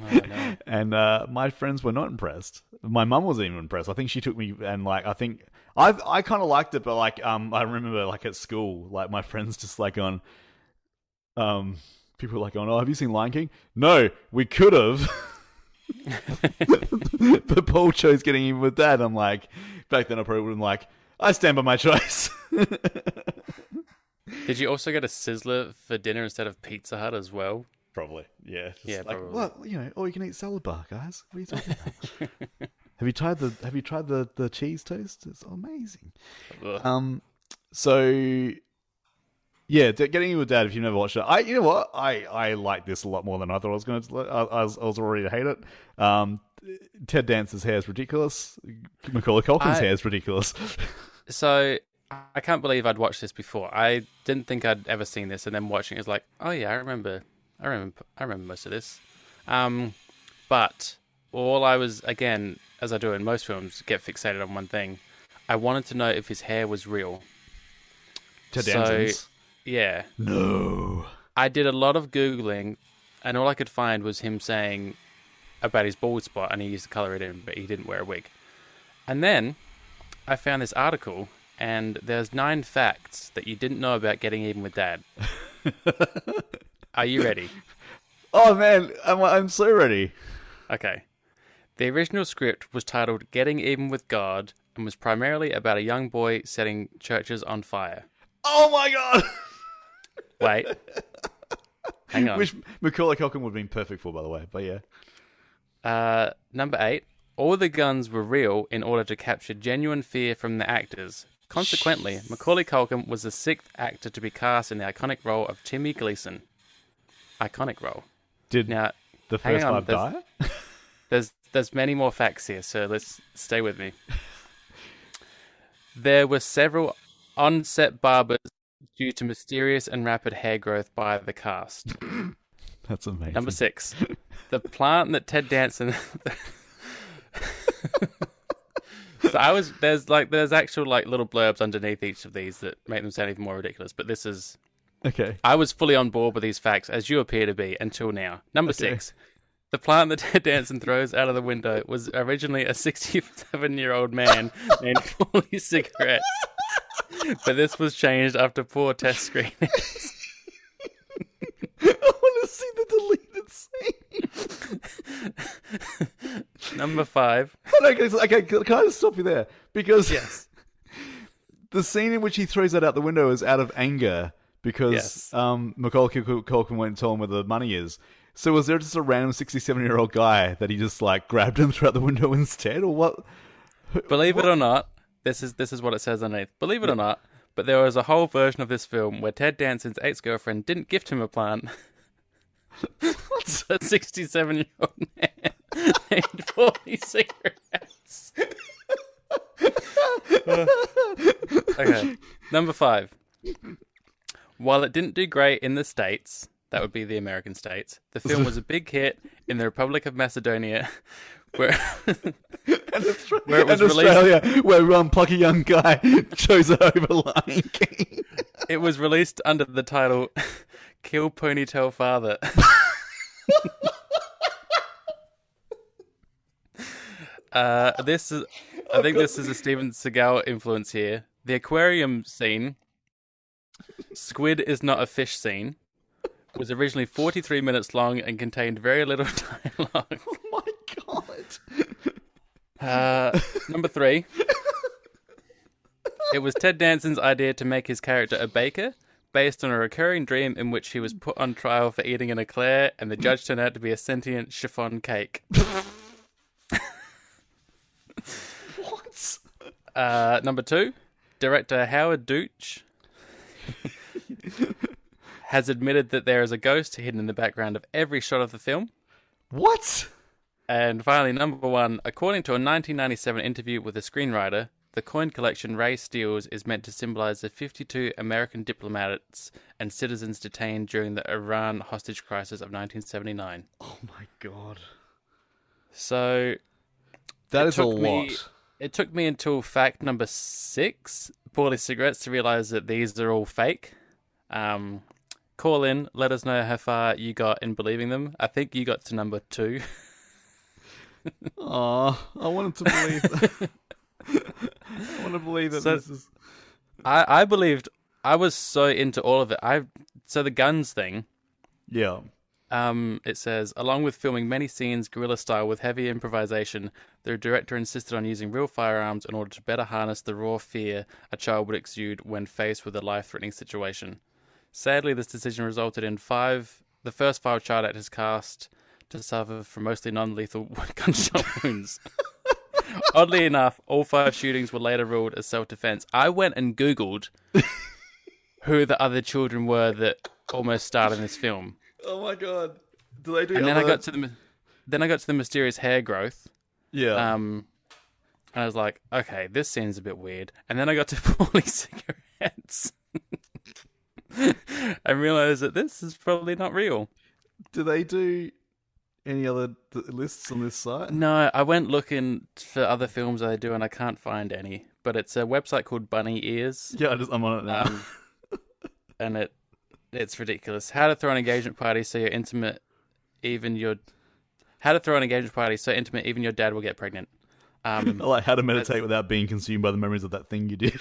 Oh, no. and uh, my friends were not impressed. My mum wasn't even impressed. I think she took me and like I think I I kind of liked it, but like um I remember like at school, like my friends just like on um people were like going, oh have you seen Lion King? No, we could have. but Paul chose getting even with that. I'm like, back then I probably would have been like, I stand by my choice. Did you also get a Sizzler for dinner instead of Pizza Hut as well? Probably, yeah. Just Yeah, like, probably. What you know? Or you can eat salad bar, guys. What are you talking about? have you tried the Have you tried the the cheese toast? It's amazing. Ugh. Um, so yeah, getting in with dad. If you've never watched it, I you know what I I like this a lot more than I thought I was going to. I, I was I was already to hate it. Um, Ted Danson's hair is ridiculous. Macaulay Culkin's I- hair is ridiculous. So I can't believe I'd watched this before. I didn't think I'd ever seen this, and then watching it was like, oh yeah, I remember, I remember, I remember most of this. Um, but all I was again, as I do in most films, get fixated on one thing. I wanted to know if his hair was real. Ted So-. Yeah, No. I did a lot of googling, and all I could find was him saying about his bald spot, and he used to color it in, but he didn't wear a wig. And then I found this article, and there's nine facts that you didn't know about getting even with dad. Are you ready? Oh man, I'm I'm so ready. Okay. The original script was titled Getting Even with God and was primarily about a young boy setting churches on fire. Oh my god. Wait. Hang on. Which Macaulay Culkin would have been perfect for, by the way. But yeah. Uh, number eight. All the guns were real in order to capture genuine fear from the actors. Consequently, Macaulay Culkin was the sixth actor to be cast in the iconic role of Timmy Gleason. Iconic role. Did Now, the first on, there's- die? there's there's many more facts here, so let's stay with me. There were several on-set barbers due to mysterious and rapid hair growth by the cast. That's amazing. Number six, the plant that Ted Danson. so I was there's like there's actual like little blurbs underneath each of these that make them sound even more ridiculous. But this is Okay. I was fully on board with these facts as you appear to be until now. Number six, the plant that Ted Danson throws out of the window was originally a 67 year old man named Paulie Cigarettes. But this was changed after poor test screenings. I want to see the deleted scene. Number five, okay, okay, okay, can I just stop you there? Because yes. the scene in which he throws that out the window is out of anger because Yes. um, Macaulay Cul- Culkin won't tell him where the money is. So was there just a random 67 year old guy that he just like grabbed him through out the window instead, or what? Believe it or not, this is this is what it says underneath. Believe it or not, but there was a whole version of this film where Ted Danson's ex-girlfriend didn't gift him a plant. a 67-year-old man named 40 cigarettes. okay, number five. While it didn't do great in the States, that would be the American states, the film was a big hit in the Republic of Macedonia, where, where it was and released. Australia, where um, plucky young guy chose it over Lion King. It was released under the title "Kill Ponytail Father." uh, this is, I think, this is a Steven Seagal influence here. The aquarium scene, "Squid is not a fish" scene, was originally 43 minutes long and contained very little dialogue. oh my god! Uh, number three. It was Ted Danson's idea to make his character a baker, based on a recurring dream in which he was put on trial for eating an eclair, and the judge turned out to be a sentient chiffon cake. What? Uh, number two, director Howard Deutch has admitted that there is a ghost hidden in the background of every shot of the film. What? And finally, number one, according to a 1997 interview with a screenwriter, the coin collection Ray steals is meant to symbolize the 52 American diplomats and citizens detained during the Iran hostage crisis of 1979. Oh my god! So That a took lot. me- it took me until fact number six, Paulie Cigarettes, to realize that these are all fake. Um, call in, let us know how far you got in believing them. I think you got to number two. Aw, I wanted to believe. That. I want to believe that So- this is. I, I believed I was so into all of it. I so the guns thing. Yeah. Um, it says, along with filming many scenes guerrilla style with heavy improvisation, the director insisted on using real firearms in order to better harness the raw fear a child would exude when faced with a life-threatening situation. Sadly, this decision resulted in five, the first five child actors cast to suffer from mostly non-lethal gunshot wounds. Oddly enough, all five shootings were later ruled as self-defense. I went and Googled who the other children were that almost starred in this film Oh my god! Do they do? and then I got to the then I got to the mysterious hair growth. Yeah. Um, and I was like, okay, this seems a bit weird. And then I got to Paulie cigarettes. I realized that this is probably not real. do they do any other th- lists on this site? No, I went looking for other films they do, and I can't find any. But it's a website called Bunny Ears, Yeah, I just, I'm on it now. um, and it it's ridiculous. How to throw an engagement party so you're intimate, even your how to throw an engagement party so intimate even your dad will get pregnant. Um, like how to meditate without being consumed by the memories of that thing you did.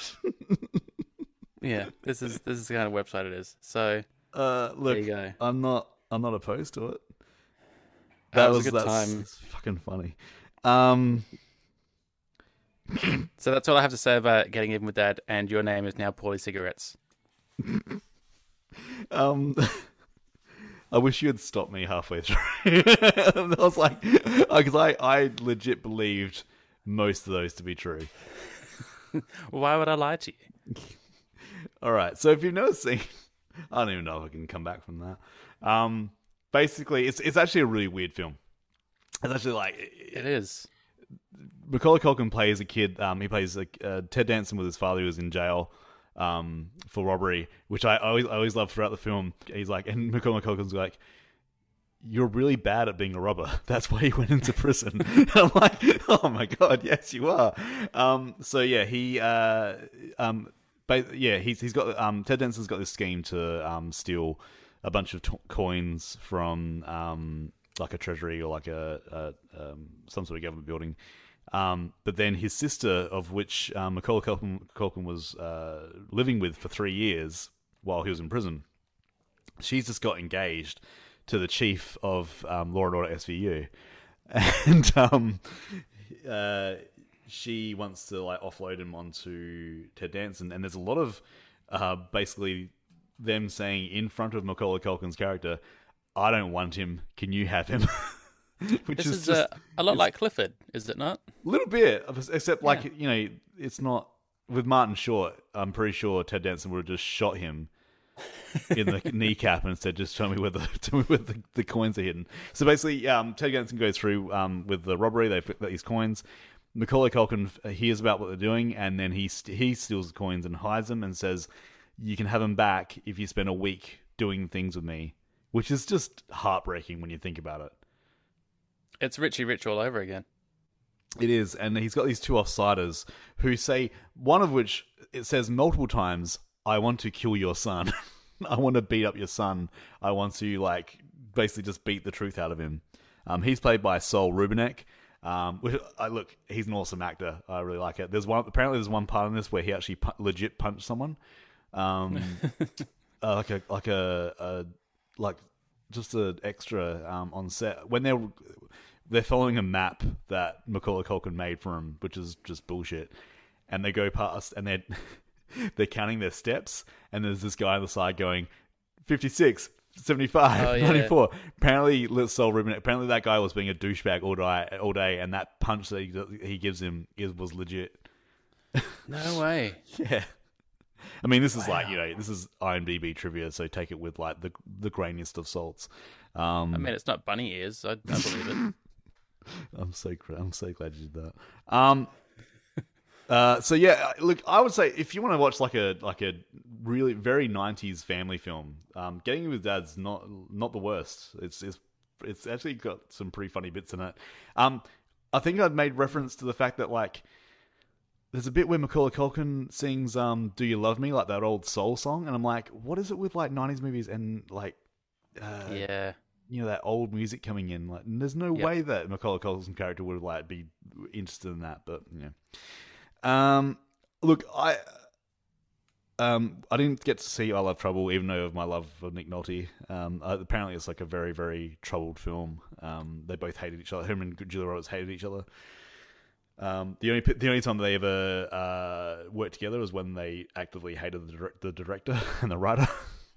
yeah, this is this is the kind of website it is. So uh, look. I'm not. I'm not opposed to it. That was a good time. that's fucking funny. Um, So that's all I have to say about getting even with dad. And your name is now Paulie Cigarettes. um, I wish you had stopped me halfway through. I was like, because I, I legit believed most of those to be true. Why would I lie to you? All right. So if you've never seen, I don't even know if I can come back from that. Um, basically, it's it's actually a really weird film. It's actually like It is. Macaulay Culkin plays a kid. Um, he plays like uh, Ted Danson with his father who was in jail um, for robbery, which I always always love throughout the film. He's like, and Macaulay Culkin's like, "You're really bad at being a robber. That's why you went into prison." I'm like, "Oh my god, yes, you are." Um, so yeah, he uh, um, but yeah, he's he's got um, Ted Danson's got this scheme to um, steal a bunch of coins from um, like a treasury or like a, a um, some sort of government building. Um, but then his sister, of which um, Macaulay Culkin, Culkin was uh, living with for three years while he was in prison, she's just got engaged to the chief of um, Law and Order SVU, and um, uh, she wants to like offload him onto Ted Danson, and there's a lot of uh, basically them saying in front of Macaulay Culkin's character, "I don't want him. Can you have him?" Which This is, is just uh, a lot like Clifford, is it not? a little bit, except like you know, it's not with Martin Short, I'm pretty sure Ted Danson would have just shot him in the kneecap and said, "Just tell me where the tell me where the, the coins are hidden." So basically, um, Ted Danson goes through um, with the robbery. They flip these coins. Macaulay Culkin hears about what they're doing, and then he st- he steals the coins and hides them and says, "You can have them back if you spend a week doing things with me," which is just heartbreaking when you think about it. It's Richie Rich all over again. It is, and he's got these two offsiders who say one of which it says multiple times, "I want to kill your son. I want to beat up your son. I want to like basically just beat the truth out of him." Um, he's played by Saul Rubinek. Um, which, I look, he's an awesome actor. I really like it. There's one. Apparently, there's one part in this where he actually pu- legit punched someone, um, uh, like a like a, a like just an extra um, on set when they're they're following a map that Macaulay Culkin made for him, which is just bullshit. And they go past and they're they're counting their steps, and there's this guy on the side going 56, 75, Oh, yeah. 94. Apparently, let's Sol Ruben. Apparently, that guy was being a douchebag all day, all day, and that punch that he, he gives him is was legit. No way. Yeah. I mean, this is like you know, this is IMDb trivia, so take it with like the the grainiest of salts. Um, I mean, it's not bunny ears. I, I believe it. I'm so I'm so glad you did that. Um, uh, so yeah, look, I would say if you want to watch like a like a really very '90s family film, um, Getting It with Dad's not not the worst. It's it's it's actually got some pretty funny bits in it. Um, I think I'd made reference to the fact that like there's a bit where Macaulay Culkin sings um, "Do You Love Me" like that old soul song, and I'm like, what is it with like '90s movies and like uh, Yeah. You know that old music coming in. Like, and there's no Yep. way that Macaulay Culkin's character would like be interested in that. But you know, um, look, I um, I didn't get to see I Love Trouble, even though of my love for Nick Nolte. Um, apparently, it's like a very very troubled film. Um, they both hated each other. Him and Julia Roberts hated each other. Um, the only the only time they ever uh, worked together was when they actively hated the, the director and the writer.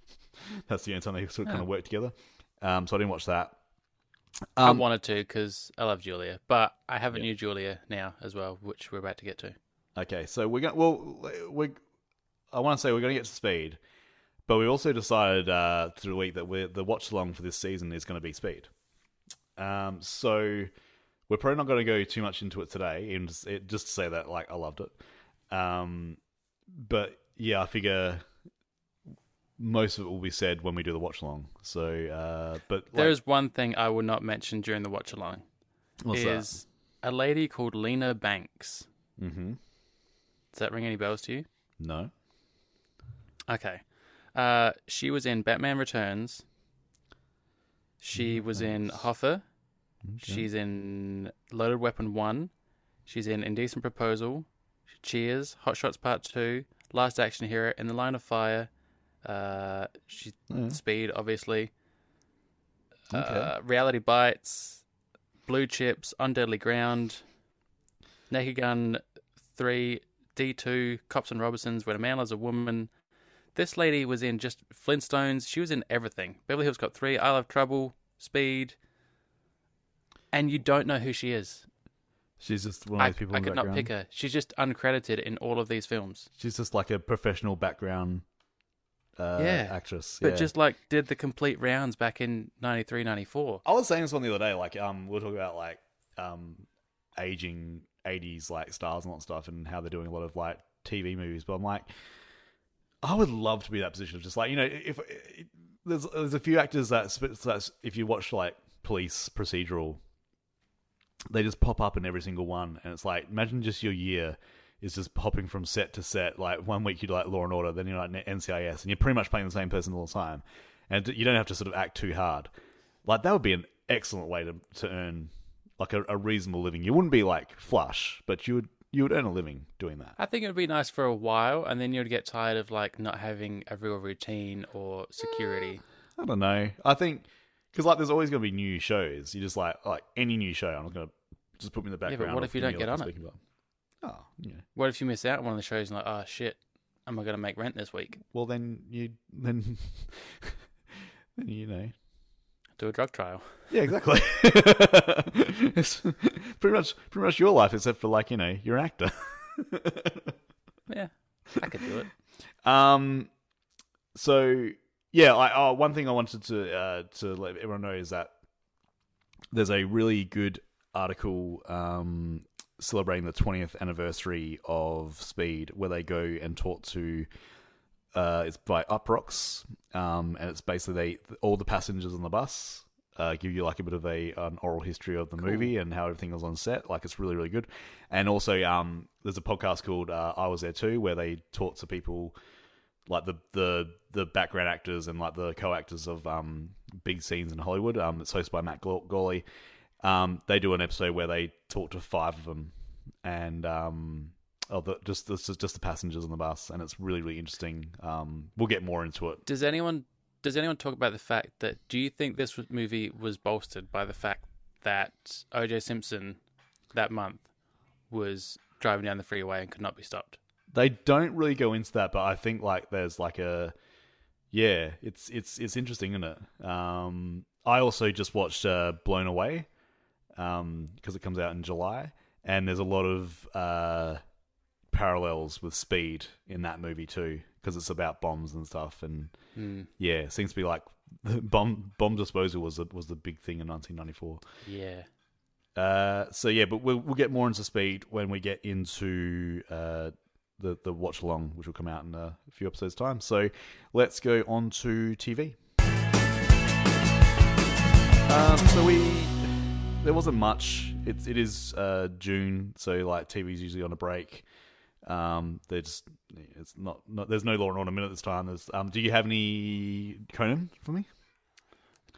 That's the only time they sort of kind of worked together. Um, so I didn't watch that. I Um, wanted to because I love Julia, but I have a new Julia now as well, which we're about to get to. Okay, so we're going. To, well, we. I want to say we're going to get to speed, but we also decided uh, through the week that we're, the watch along for this season is going to be speed. Um, so we're probably not going to go too much into it today, even just, it, just to say that like I loved it. Um, but yeah, I figure most of it will be said when we do the watch along. So, uh, but like, There is one thing I will not mention during the watch along. what's is a lady called Lena Banks. Mm-hmm. Does that ring any bells to you? No. Okay. Uh, she was in Batman Returns. She was in Hoffa. She's in Loaded Weapon 1. She's in Indecent Proposal. Cheers. Hot Shots Part 2. Last Action Hero. In the Line of Fire. Uh, she's Speed, obviously. Uh, Reality Bites. Blue Chips. On Deadly Ground. Naked Gun 3. D2. Cops and Robbersons. When a Man Loves a Woman. This lady was in just Flintstones. She was in everything. Beverly Hills Cop 3, I Love Trouble, Speed. And you don't know who she is. She's just one of I, those people. I the could not pick her. She's just uncredited in all of these films. She's just like a professional background uh, Yeah, actress. But yeah. just like did the complete rounds back in 93, 94. I was saying this one the other day. Like, um, we we're talking about like um, aging '80s like stars and all that stuff, and how they're doing a lot of like TV movies. But I'm like, I would love to be in that position of just like you know, if it, there's there's a few actors that sp- that's if you watch like police procedural, they just pop up in every single one, and it's like imagine just your year is just hopping from set to set. Like one week you do like Law and Order, then you're like NCIS, and you're pretty much playing the same person all the time, and you don't have to sort of act too hard. Like that would be an excellent way to to earn like a, a reasonable living. You wouldn't be like flush, but you would you would earn a living doing that. I think it would be nice for a while, and then you'd get tired of like not having a real routine or security. I don't know. I think because like there's always going to be new shows. You just like like any new show. I'm not going to just put me in the background. Yeah, but what if you don't get on it? about- Oh, yeah. What if you miss out on one of the shows and like, oh shit, am I going to make rent this week? Well, then you then then you know. Do a drug trial. Yeah, exactly. it's pretty much pretty much your life, except for like you know you're an actor. Yeah, I could do it. Um, so yeah, I oh, one thing I wanted to uh, to let everyone know is that there's a really good article um, celebrating the 20th anniversary of Speed, where they go and talk to. Uh, it's by Uproxx, um, and it's basically they all the passengers on the bus uh, give you like a bit of a an oral history of the movie and how everything was on set. Like it's really really good. And also, um, there's a podcast called uh, I Was There Too, where they talk to people like the the the background actors and like the co-actors of um big scenes in Hollywood. Um, it's hosted by Matt Gaw- Gourley. Um, they do an episode where they talk to five of them, and um, oh, the, just this is just the passengers on the bus, and it's really really interesting. Um, we'll get more into it. Does anyone does anyone talk about the fact that do you think this movie was bolstered by the fact that O.J. Simpson that month was driving down the freeway and could not be stopped? They don't really go into that, but I think like there's like a yeah, it's it's it's interesting, isn't it? Um, I also just watched uh, Blown Away because it comes out in July, and there's a lot of uh, parallels with Speed in that movie too, because it's about bombs and stuff, and yeah, it seems to be like bomb bomb disposal was a, was the big thing in 1994. Yeah. Uh, so yeah, but we'll we'll get more into speed when we get into uh, the the watch along, which will come out in a few episodes' time. So let's go on to TV. Um, so we there wasn't much. It's it is uh, June, so like TV's usually on a break. Um, they're just it's not, not there's no Law and Order minute this time. There's um, do you have any Conan for me?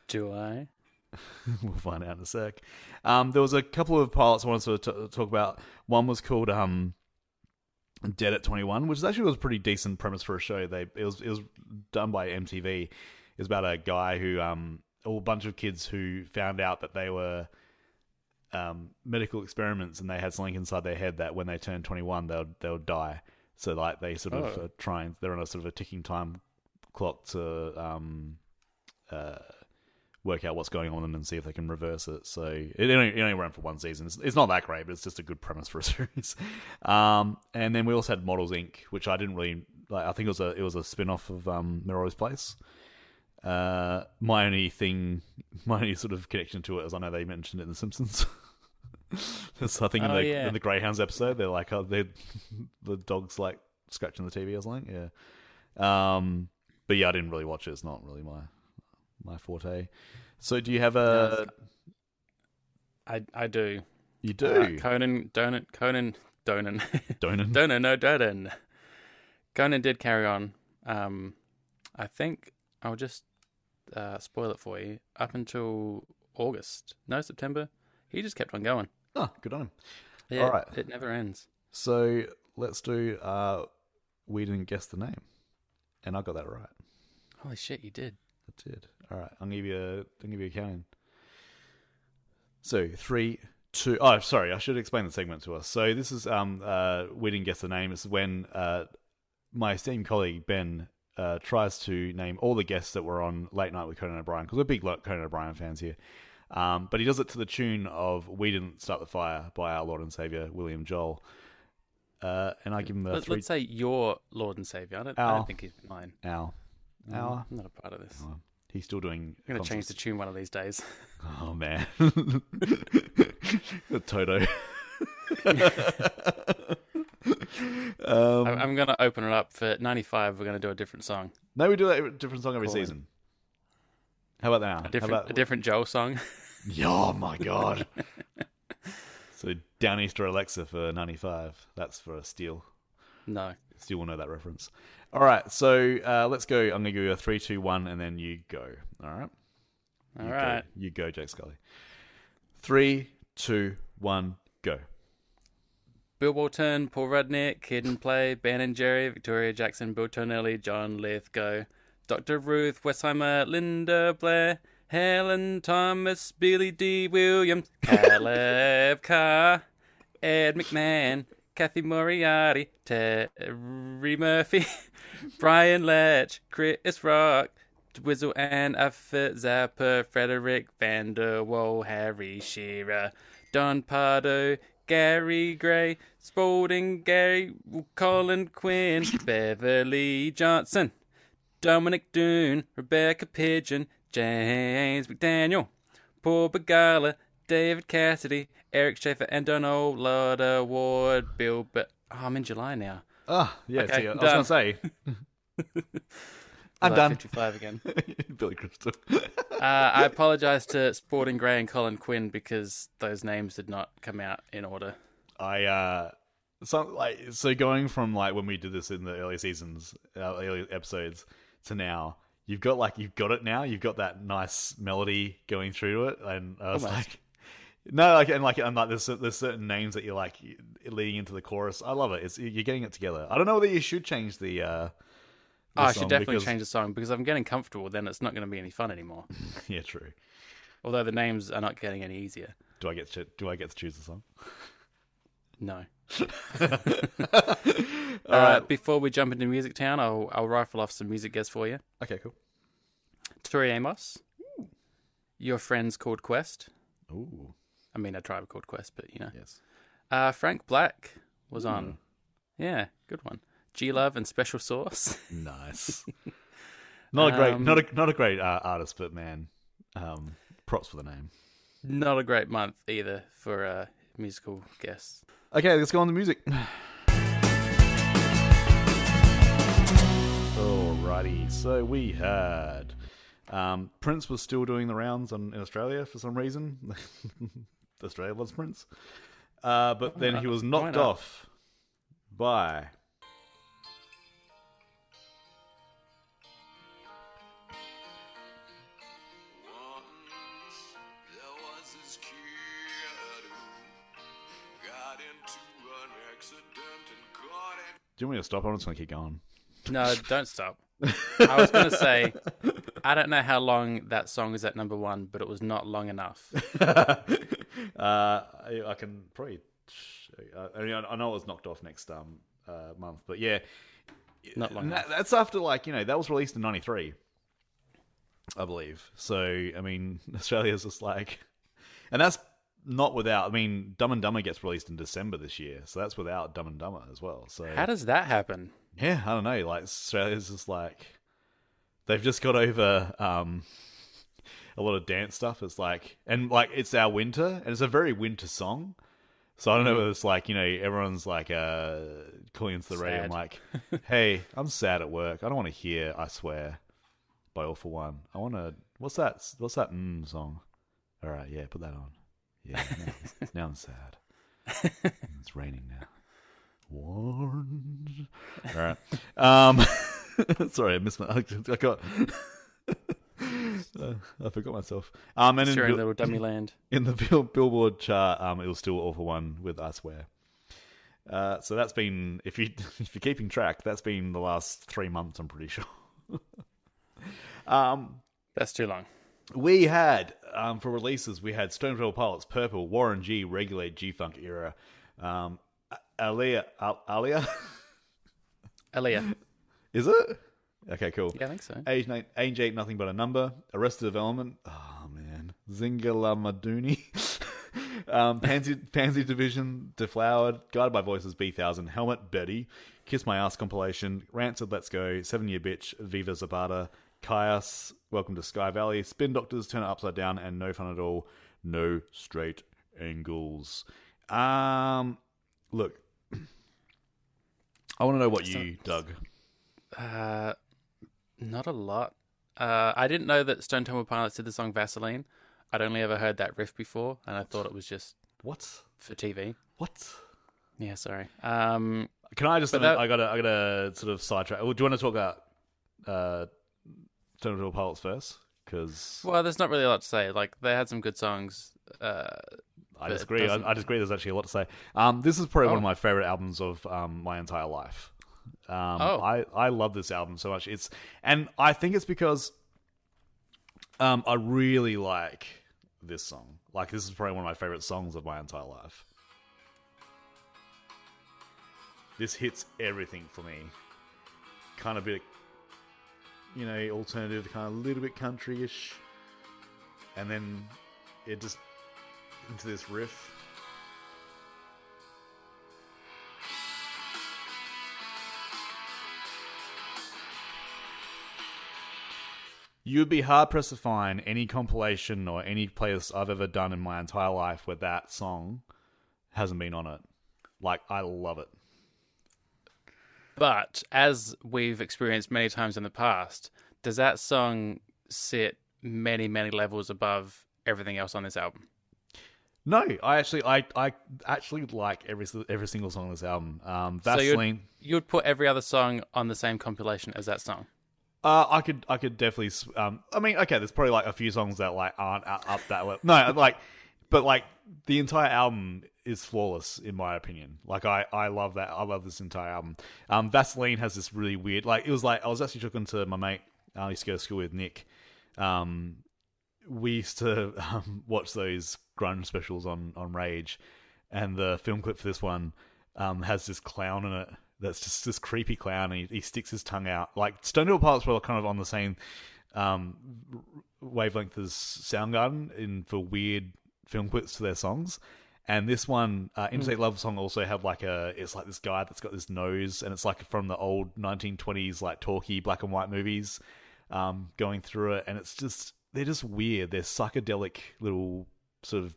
Do I? we'll find out in a sec. Um, there was a couple of pilots I wanted to t- talk about. One was called um, Dead at Twenty One, which actually was a pretty decent premise for a show. They it was it was done by MTV. It was about a guy who um, a bunch of kids who found out that they were um, medical experiments and they had something inside their head that when they turned twenty one they'll they'll die. So like they sort of Oh. uh, try and they're on a sort of a ticking time clock to um, uh, work out what's going on with them and see if they can reverse it. So it only, it only ran for one season. It's, it's not that great, but it's just a good premise for a series. Um, and then we also had Models Inc., which I didn't really like. I think it was a it was a spin off of um, Place. Uh, my only thing, my only sort of connection to it is I know they mentioned it in The Simpsons. so I think in Oh, the yeah. in the Greyhounds episode, they're like, oh, they the dog's like scratching the TV or something. Yeah. Um, but yeah, I didn't really watch it. It's not really my my forte. So do you have a? I I do. You do. Uh, Conan Donan Conan Donan Donan. Donan no Donan. Conan did carry on. Um, I think I'll just uh, spoil it for you. Up until August, no September, he just kept on going. Oh, good on him. Yeah, All right. it never ends. So let's do. Uh, we didn't guess the name, and I got that right. Holy shit, you did. I did. All right, I'll give you a. I'll give you a counting. So three, two. Oh, sorry. I should explain the segment to us. So this is um. Uh, we didn't guess the name. It's when uh, my esteemed colleague Ben uh tries to name all the guests that were on Late Night with Conan O'Brien because we're big Conan O'Brien fans here. Um, but he does it to the tune of "We Didn't Start the Fire" by our Lord and Savior William Joel. Uh, and I give him the Let, three. us say your Lord and Savior. I don't, I don't think he's mine. Ow, ow. I'm not a part of this. Oh, he's still doing. I'm going to change the tune one of these days. Oh man, Toto. um, I- I'm going to open it up for 95. We're going to do a different song. no, we do a different song every season. How about that? A different, about... a different Joel song. Yeah, Oh my god. so Downeaster Alexa for ninety five. That's for a steal. no. Still will know that reference. All right, so uh, let's go. I'm gonna give you a three, two, one, and then you go. All right. All You right. Go. You go, Jake Scully. Three, two, one, go. Bill Walton, Paul Rudnick, Kid and Play, Ben and Jerry, Victoria Jackson, Bill Tonelli, John Lithgow, Dr. Ruth Westheimer, Linda Blair, Helen Thomas, Billy Dee Williams, Caleb Carr, Ed McMahon, Cathy Moriarty, Terry Murphy, Brian Letch, Chris Rock, Twizzle and Affet Zapper, Frederick Vanderwall, Harry Shearer, Don Pardo, Gary Gray, Spalding Gary, Colin Quinn, Beverly Johnson, Dominic Doon, Rebecca Pidgeon, James McDaniel, Paul Begala, David Cassidy, Eric Schaefer, and Donald Lauder Ward, Bill. But oh, I'm in July now. Ah, yeah. Okay, see, I was gonna say. I'm done. 55 again. Billy Crystal. Uh, I apologise to Sporting Grey and Colin Quinn because those names did not come out in order. I uh, so like so going from like when we did this in the early seasons, uh, early episodes to now, you've got like you've got it now. You've got that nice melody going through it, and I was Almost. like. No, like and like and like there's there's certain names that you're like leading into the chorus. I love it. It's you're getting it together. I don't know whether you should change the. uh the Oh, I should definitely because- change the song because if I'm getting comfortable, then it's not going to be any fun anymore. Yeah, true. Although the names are not getting any easier. Do I get to, do I get to choose the song? No. All right. Before we jump into Music Town, I'll, I'll rifle off some music guests for you. Okay, cool. Tori Amos. Your friends called Quest. Ooh, I mean, a tribe called Quest, but you know. yes. Uh, Frank Black was on. Yeah, good one. G Love and Special Sauce. Nice. not a great, Um, not a not a great uh, artist, but man, um, props for the name. Not a great month either for uh, musical guests. Okay, let's go on to music. Alrighty, so we had um, Prince was still doing the rounds on, in Australia for some reason. Australia loves Prince, uh, but then he was knocked off by Do you want me to stop? I'm just going to keep going. No, don't stop. I was going to say, I don't know how long that song is at number one, but it was not long enough. uh, I, I can probably. I, mean, I know it was knocked off next um, uh, month, but yeah, Not long that- that's after like you know that was released in '93, I believe. So I mean, Australia's just like, and that's not without. I mean, Dumb and Dumber gets released in December this year, so that's without Dumb and Dumber as well. So How does that happen? yeah, I don't know. Like Australia's just like they've just got over um, a lot of dance stuff. It's like and like it's our winter, and it's a very winter song. So I don't know whether it's like you know everyone's like uh, calling into the radio, Sad. like, "Hey, I'm sad at work. I don't want to hear I swear by All for One. I want to. What's that? What's that mm song? All right, yeah, put that on. Yeah, now, now I'm sad. It's raining now. Warned. All right. Um, sorry, I missed my. I got. Uh, I forgot myself. Um, and in, Sure, in little dummy land. in the Bill- Billboard chart, um, it was still all for one with I swear. Uh, so that's been if you if you're keeping track, that's been the last three months. I'm pretty sure. um, That's too long. We had um, for releases, we had Stone Temple Pilots, Purple, Warren G, Regulate, G Funk era, um, Alia, Al- Alia, Aaliyah. is it? Okay, cool. Yeah, I think so. Age, eight, age ain't nothing but a number. Arrested Development. Oh man, Zingalamaduni. um, Pansy, Pansy Division, Deflowered, Guided by Voices, Bee Thousand, Helmet, Betty, Kiss My Ass compilation, Rancid, Let's Go, Seven Year Bitch, Viva Zapata, Kyuss, Welcome to Sky Valley, Spin Doctors, Turn It Upside Down, and No Fun at All, No Straight Angles. Um, look, I want to know what you, dug. Uh, not a lot. Uh, I didn't know that Stone Temple Pilots did the song Vaseline. I'd only ever heard that riff before, and I thought it was just What? for TV. What? Yeah, sorry. Um, Can I just? That- I gotta. I gotta sort of sidetrack. Do you want to talk about uh, Terminal Pilots first? Because well, there's not really a lot to say. Like they had some good songs. Uh, I disagree. I, I disagree. There's actually a lot to say. Um, this is probably one of Oh. my favorite albums of um, my entire life. Um, Oh. I I love this album so much. It's and I think it's because um, I really like this song. Like this is probably one of my favorite songs of my entire life. This hits everything for me. Kind of bit, you know, alternative, kind of a little bit country ish. And then it just into this riff. You'd be hard pressed to find any compilation or any playlist I've ever done in my entire life where that song hasn't been on it. Like, I love it. But as we've experienced many times in the past, does that song sit many, many levels above everything else on this album? No, I actually, I, I actually like every every single song on this album. Um, So Vaseline. you'd, you'd put every other song on the same compilation as that song. Uh, I could, I could definitely. Um, I mean, okay, there's probably like a few songs that like aren't up up that level. No, like, but like the entire album is flawless in my opinion. Like, I, I love that. I love this entire album. Um, Vaseline has this really weird. Like, it was like I was actually talking to my mate. I used to go to school with Nick. Um, we used to um, watch those grunge specials on on Rage, and the film clip for this one um, has this clown in it that's just this creepy clown, and he, he sticks his tongue out. Like Stone Temple Pilots were kind of on the same um, wavelength as Soundgarden in for weird film clips to their songs. And this one, uh, Interstate Love Song, also have like a. It's like this guy that's got this nose, and it's like from the old 1920s like talky black and white movies, um, going through it, and it's just they're just weird. They're psychedelic little sort of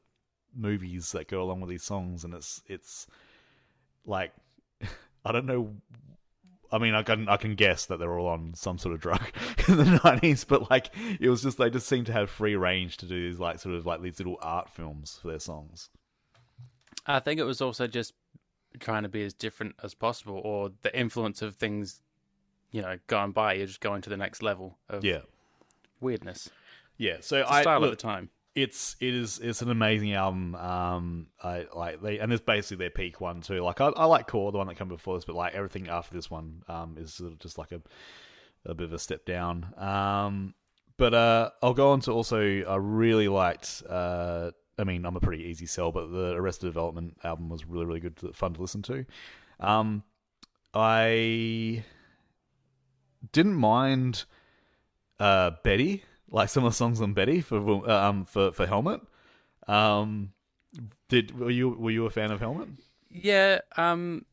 movies that go along with these songs, and it's it's like I don't know. I mean, I can I can guess that they're all on some sort of drug in the nineties, but like it was just they just seem to have free range to do these like sort of like these little art films for their songs. I think it was also just trying to be as different as possible, or the influence of things, you know, gone by. You're just going to the next level of Yeah, weirdness. yeah. So I style look, at the time. It's it is it's an amazing album. Um, I like they and it's basically their peak one too. Like I, I like Core, the one that came before this, but like everything after this one, um, is sort of just like a a bit of a step down. Um, but uh, I'll go on to also I really liked. Uh, I mean, I'm a pretty easy sell, but the Arrested Development album was really really good, to, fun to listen to. Um, I didn't mind uh, Betty, like some of the songs on Betty for uh, um for for Helmet. Um, did were you were you a fan of Helmet? Yeah, um,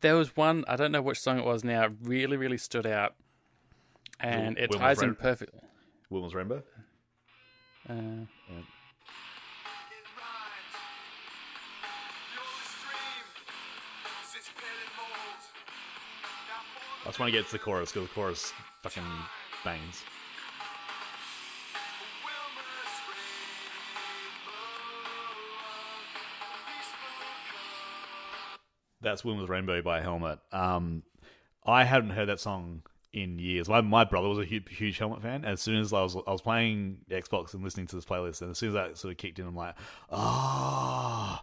there was one. I don't know which song it was now. It really, really stood out, and it Wilma's ties in perfectly. Wilma's Rainbow. Uh, I just want to get to the chorus because the chorus fucking bangs. That's Wilma's Rainbow by Helmet. Um, I hadn't heard that song in years. My my brother was a huge, huge Helmet fan. As soon as I was I was playing Xbox and listening to this playlist, and as soon as that sort of kicked in, I'm like, oh,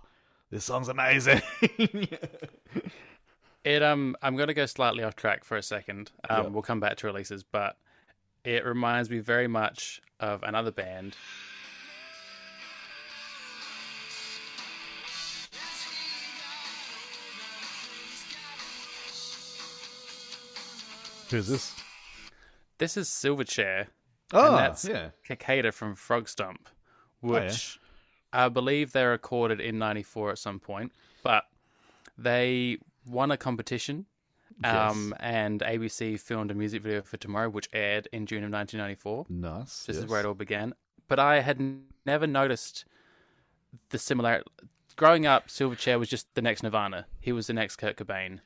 this song's amazing. it um, I'm going to go slightly off track for a second. Um, Yeah. we'll come back to releases, but it reminds me very much of another band. Who's this? This is Silverchair. Oh, and that's yeah. Cicada from Frogstomp, Oh, yeah. which I believe they recorded in '94 at some point, but they won a competition. Um, and ABC filmed a music video for Tomorrow, which aired in June of 1994. Nice. This yes. is where it all began. But I had n- never noticed the similarity. Growing up, Silverchair was just the next Nirvana. He was the next Kurt Cobain.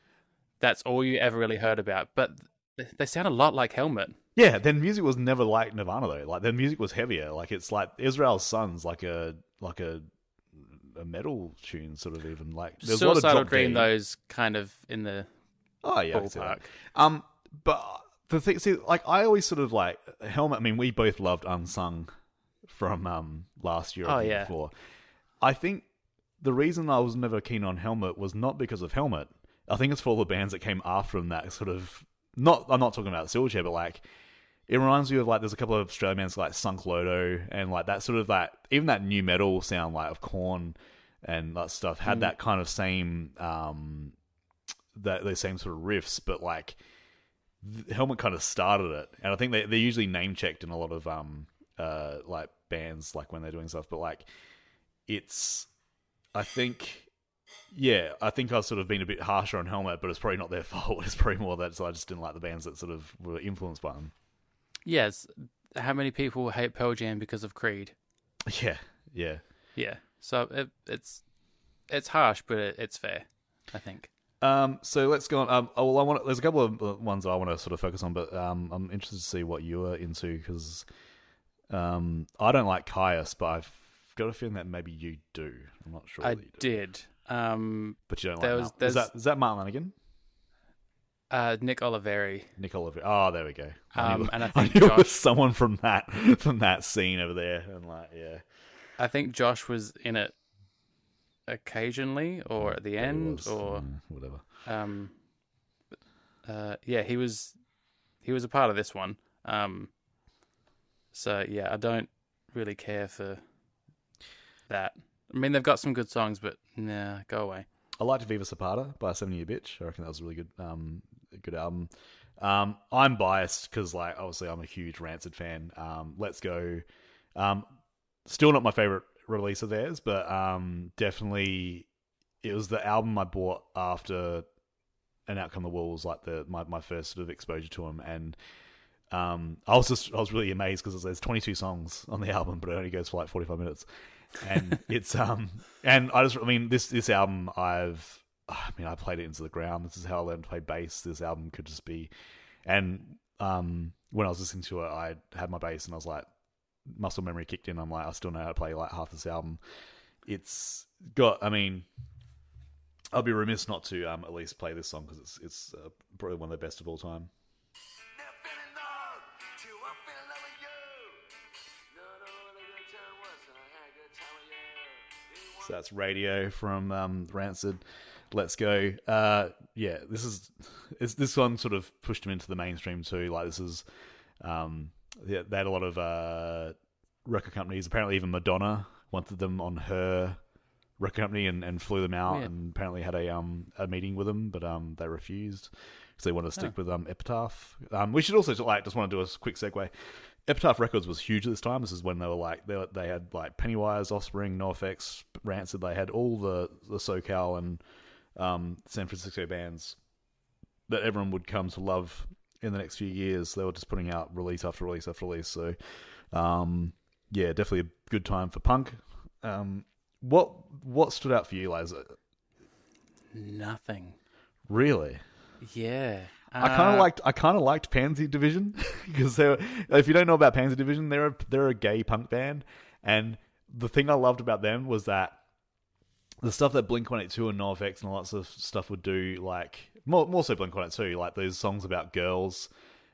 That's all you ever really heard about. But they sound a lot like Helmet. Yeah, their music was never like Nirvana though. Like their music was heavier. Like it's like Israel's Sons, like a like a a metal tune, sort of even like there's a lot of Dream, those kind of in the Oh yeah, I can see that. ballpark. Um, but the thing, see, like I always sort of like Helmet. I mean, we both loved Unsung from um last year Oh, yeah. before. I think the reason I was never keen on Helmet was not because of Helmet. I think it's for all the bands that came after them that sort of not. I'm not talking about the Silverchair, but like it reminds me of like there's a couple of Australian bands like Sunk Loto and like that sort of that even that nu metal sound like of Korn and that stuff had that kind of same um that those same sort of riffs, but like Helmet kind of started it, and I think they they're usually name checked in a lot of um uh like bands like when they're doing stuff, but like it's I think yeah I think I've sort of been a bit harsher on Helmet, but it's probably not their fault. It's probably more that so I just didn't like the bands that sort of were influenced by them. Yes, how many people hate Pearl Jam because of Creed? Yeah, yeah. Yeah. So it, it's it's harsh, but it, it's fair. I think. Um, so let's go on. Um, oh, well, I want. There's a couple of uh, ones I want to sort of focus on, but um, I'm interested to see what you are into because um, I don't like Kyuss, but I've got a feeling that maybe you do. I'm not sure. I that you do. did. Um, but you don't there like. was- Mal- is that is that Martin Lanegan? uh, Nick Oliveri. Nick Oliver. Oh, there we go. I Um, knew, and I I think knew it was someone from that from that scene over there, and like, yeah, I think Josh was in it occasionally, or at the end, was. or whatever. um, uh, yeah, he was he was a part of this one. Um, so yeah, I don't really care for that. I mean, they've got some good songs, but nah, go away. I liked Viva Zapata by Seventy Year Bitch. I reckon that was a really good, um, good album. Um, I'm biased because, like, obviously, I'm a huge Rancid fan. Um, Let's Go, um, still not my favorite release of theirs, but um, definitely it was the album I bought after and Out Come the was like the my, my first sort of exposure to him, and um, I was just I was really amazed because there's 22 songs on the album, but it only goes for like 45 minutes, and it's um and I just I mean this this album I've I mean I played it into the ground. This is how I learned to play bass. This album could just be, and um when I was listening to it, I had my bass and I was like muscle memory kicked in. I'm like I still know how to play like half this album. It's got I mean. I'll be remiss not to um, at least play this song because it's it's uh, probably one of the best of all time. So that's Radio from um, Rancid. Let's go. Uh, yeah, this is this one sort of pushed him into the mainstream too. Like this is, um, yeah, they had a lot of uh, record companies. Apparently, even Madonna wanted them on her record company and, and flew them out, Yeah. and apparently had a um a meeting with them, but um they refused because they wanted to stick with um Epitaph. Um, we should also like just want to do a quick segue. Epitaph Records was huge at this time. This is when they were like they they had like Pennywise, Offspring, NOFX, Rancid. They had all the the SoCal and um, San Francisco bands that everyone would come to love in the next few years. They were just putting out release after release after release. So, um, yeah, definitely a good time for punk. Um, what what stood out for you, Liza? Nothing. Really? Yeah. I kind of Uh, liked I kind of liked Pansy Division because they were, if you don't know about Pansy Division, they're a, they're a gay punk band, and the thing I loved about them was that the stuff that Blink One Eight Two and NOFX and sort of stuff would do, like more more so Blink One Eight Two, like those songs about girls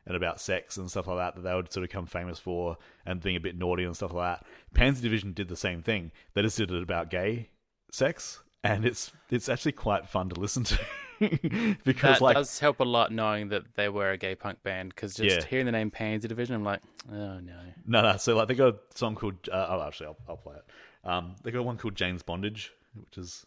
and about sex and stuff like that that they would sort of come famous for and being a bit naughty and stuff like that. Pansy Division did the same thing. They just did it about gay sex, and it's it's actually quite fun to listen to because that like does help a lot knowing that they were a gay punk band because just Yeah. hearing the name Pansy Division, I'm like, oh no. No, no. So like they got a song called. Uh, oh, actually, I'll, I'll play it. Um, they got one called James Bondage, which is.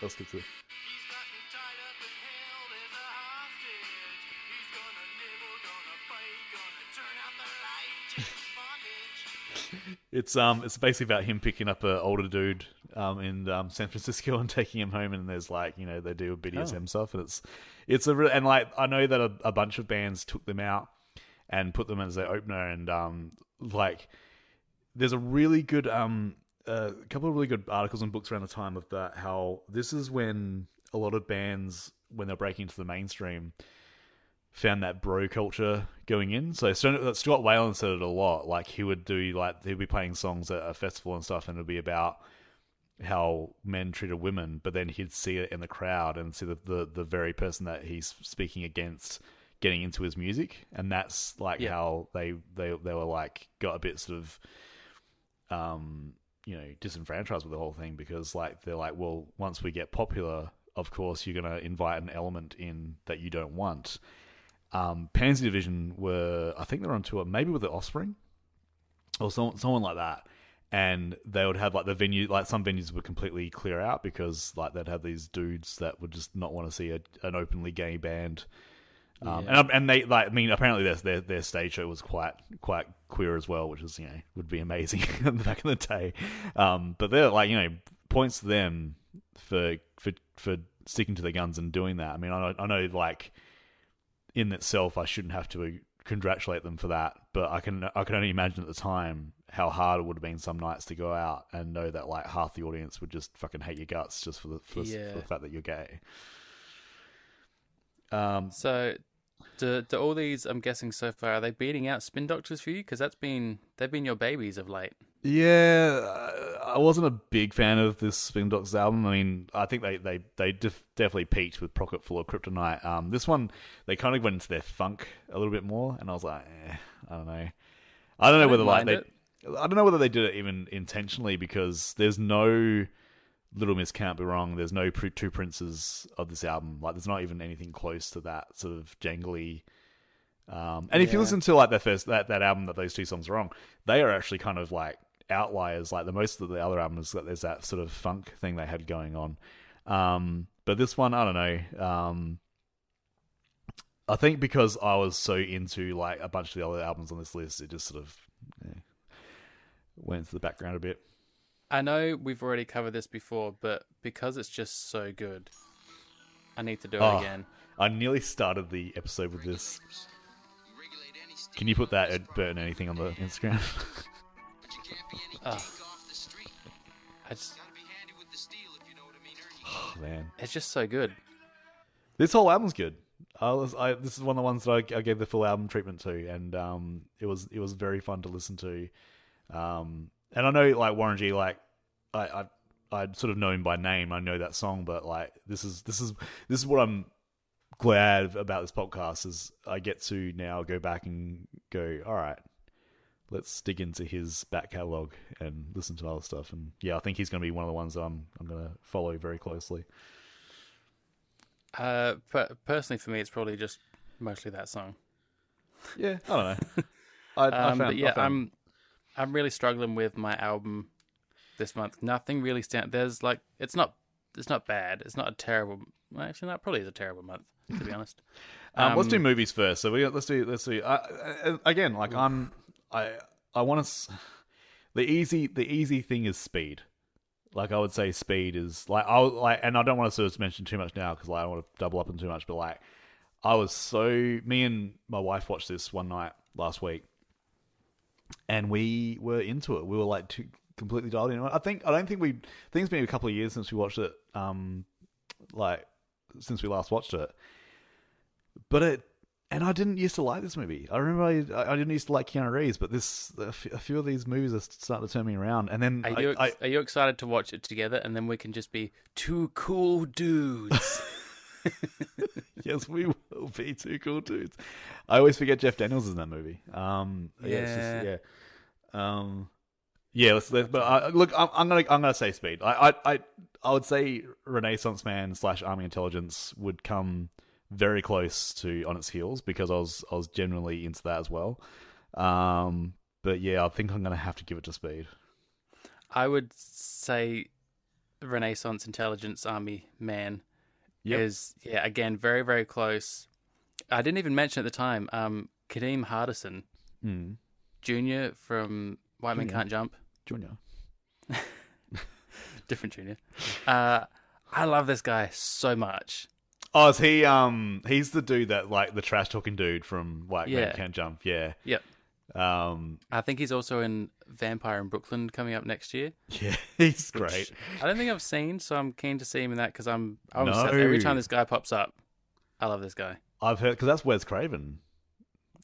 Let's get to. It's um, it's basically about him picking up an older dude um in um, San Francisco and taking him home, and there's like you know they do a BDSM stuff, and it's it's a real and like I know that a, a bunch of bands took them out and put them as their opener, and um like there's a really good um a couple of really good articles and books around the time of that how this is when a lot of bands when they're breaking into the mainstream found that bro culture going in. So Scott Whalen said it a lot. Like he would do like he'd be playing songs at a festival and stuff, and it'd be about how men treated women, but then he'd see it in the crowd and see the the, the very person that he's speaking against getting into his music, and that's like Yeah. how they they they were like got a bit sort of um you know disenfranchised with the whole thing because like they're like well once we get popular of course you're going to invite an element in that you don't want um pansy division were i think they're on tour maybe with the offspring or someone, someone like that and they would have like the venue like some venues would completely clear out because like they'd have these dudes that would just not want to see a, an openly gay band um, and and they like I mean apparently their, their their stage show was quite quite queer as well, which is you know would be amazing back in the day. Um, but they're like you know points to them for for for sticking to their guns and doing that. I mean, I know, I know like in itself, I shouldn't have to congratulate them for that, but I can I can only imagine at the time how hard it would have been some nights to go out and know that like half the audience would just fucking hate your guts just for the for, the- Yeah. for the fact that you're gay. Um, So, do, do all these? I'm guessing so far are they beating out Spin Doctors for you? Because that's been they've been your babies of late. Yeah, I- wasn't a big fan of this Spin Doctors album. I mean, I think they they they def- definitely peaked with Pocket Full of Kryptonite. Um, this one they kind of went into their funk a little bit more, and I was like, eh, I don't know. I don't know I whether like they, it. I don't know whether they did it even intentionally because there's no Little Miss Can't Be Wrong. There's no Pr- Two Princes of this album. Like, there's not even anything close to that sort of jangly. Um, and if you listen to like their first that, that album that those two songs are on, they are actually kind of like outliers. Like the most of the other albums, that there's that sort of funk thing they had going on. Um, but this one, I don't know. Um, I think because I was so into like a bunch of the other albums on this list, it just sort of eh, went into the background a bit. I know we've already covered this before, but because it's just so good, I need to do it Oh, again. I nearly started the episode with this. Can you put that at Burton anything on the Instagram? Oh. I just, oh, man, it's just so good. this whole album's good. I was, I, this is one of the ones that I, I gave the full album treatment to, and um, it was it was very fun to listen to. Um, and I know like Warren G, like I, I I'd sort of know him by name. I know that song, but like this is this is this is what I'm glad about this podcast is I get to now go back and go, all right, let's dig into his back catalog and listen to other stuff. And yeah, I think he's going to be one of the ones that I'm I'm going to follow very closely. Uh, per- personally, for me, it's probably just mostly that song. Yeah, I don't know. I, I Um, found, but I yeah, found- I'm I'm really struggling with my album this month. Nothing really stands. There's like it's not it's not bad. It's not a terrible. Well, actually, that probably is a terrible month to be honest. Um, let's do Um, movies first. So we let's do let's do uh, uh, again. Like I'm I I want to. The easy the easy thing is speed. Like I would say, speed is like I like, and I don't want to sort of mention too much now because like, I don't want to double up on too much. But like, I was so me and my wife watched this one night last week, and we were into it. We were like too, completely dialed in. I think I don't think we. It's been a couple of years since we watched it. Um, like since we last watched it, but it. And I didn't used to like this movie. I remember I, I didn't used to like Keanu Reeves, but this a f- a few of these movies are starting to turn me around. And then Are I- you I, ex- are you excited to watch it together, and then we can just be two cool dudes? yes, we will be two cool dudes. I always forget Jeff Daniels is in that movie. Um, yeah, it's just, Yeah. yeah, um, yeah. Let's, let's but I, look, I'm, I'm gonna I'm gonna say Speed. I, I I I would say Renaissance Man slash Army Intelligence would come very close to on its heels because I was I was generally into that as well. Um, but yeah, I think I'm gonna have to give it to Speed. I would say Renaissance Intelligence Army Man Yep. is yeah again very very close. I didn't even mention at the time um, Kadeem Hardison Mm. Junior from White Men Can't Jump, Junior. different Junior. Uh, I love this guy so much. Oh, is he? Um, he's the dude that like the trash talking dude from White Man Yeah. Can't Jump. Yeah. Yep. Um, I think he's also in Vampire in Brooklyn coming up next year. yeah, he's great. I don't think I've seen, so I'm keen to see him in that because I'm, I'm. No. every time this guy pops up, I love this guy. I've heard because that's Wes Craven.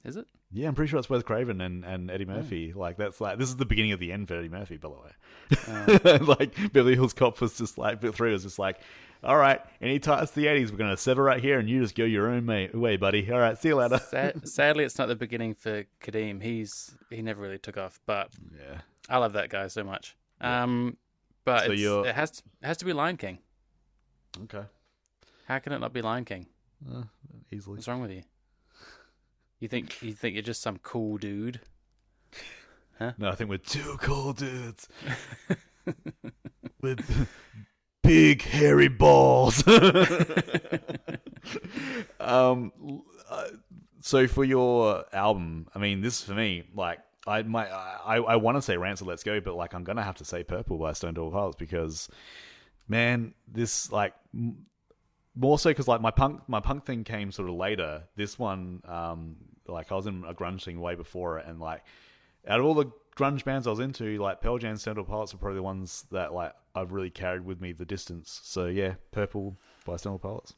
Is it? Yeah, I'm pretty sure it's Wes Craven and, and Eddie Murphy. Like that's like this is the beginning of the end for Eddie Murphy, by the way. like Beverly Hills Cop was just like bit three was just like, all right, any ties to the '80s, we're gonna sever right here, and you just go your own may- way, buddy. All right, see you later. Sad, sadly, it's not the beginning for Kadeem. He's he never really took off, but yeah. I love that guy so much. Um, but So it's, you're- it has to, it has to be Lion King. Okay. How can it not be Lion King? Uh, easily. What's wrong with you? You think you think you're just some cool dude? Huh? No, I think we're two cool dudes with big hairy balls. um, uh, so for your album, I mean, this for me, like, I might, I, I want to say Rancid, Let's Go, but like, I'm gonna have to say Purple by Stone Temple Pilots because man, this like m- more so because like my punk my punk thing came sort of later. This one, um, like I was in a grunge thing way before it, and like out of all the grunge bands I was into, like Pearl Jam, Stone Temple Pilots are probably the ones that like I've really carried with me the distance. So yeah, Purple by Stone Temple Pilots.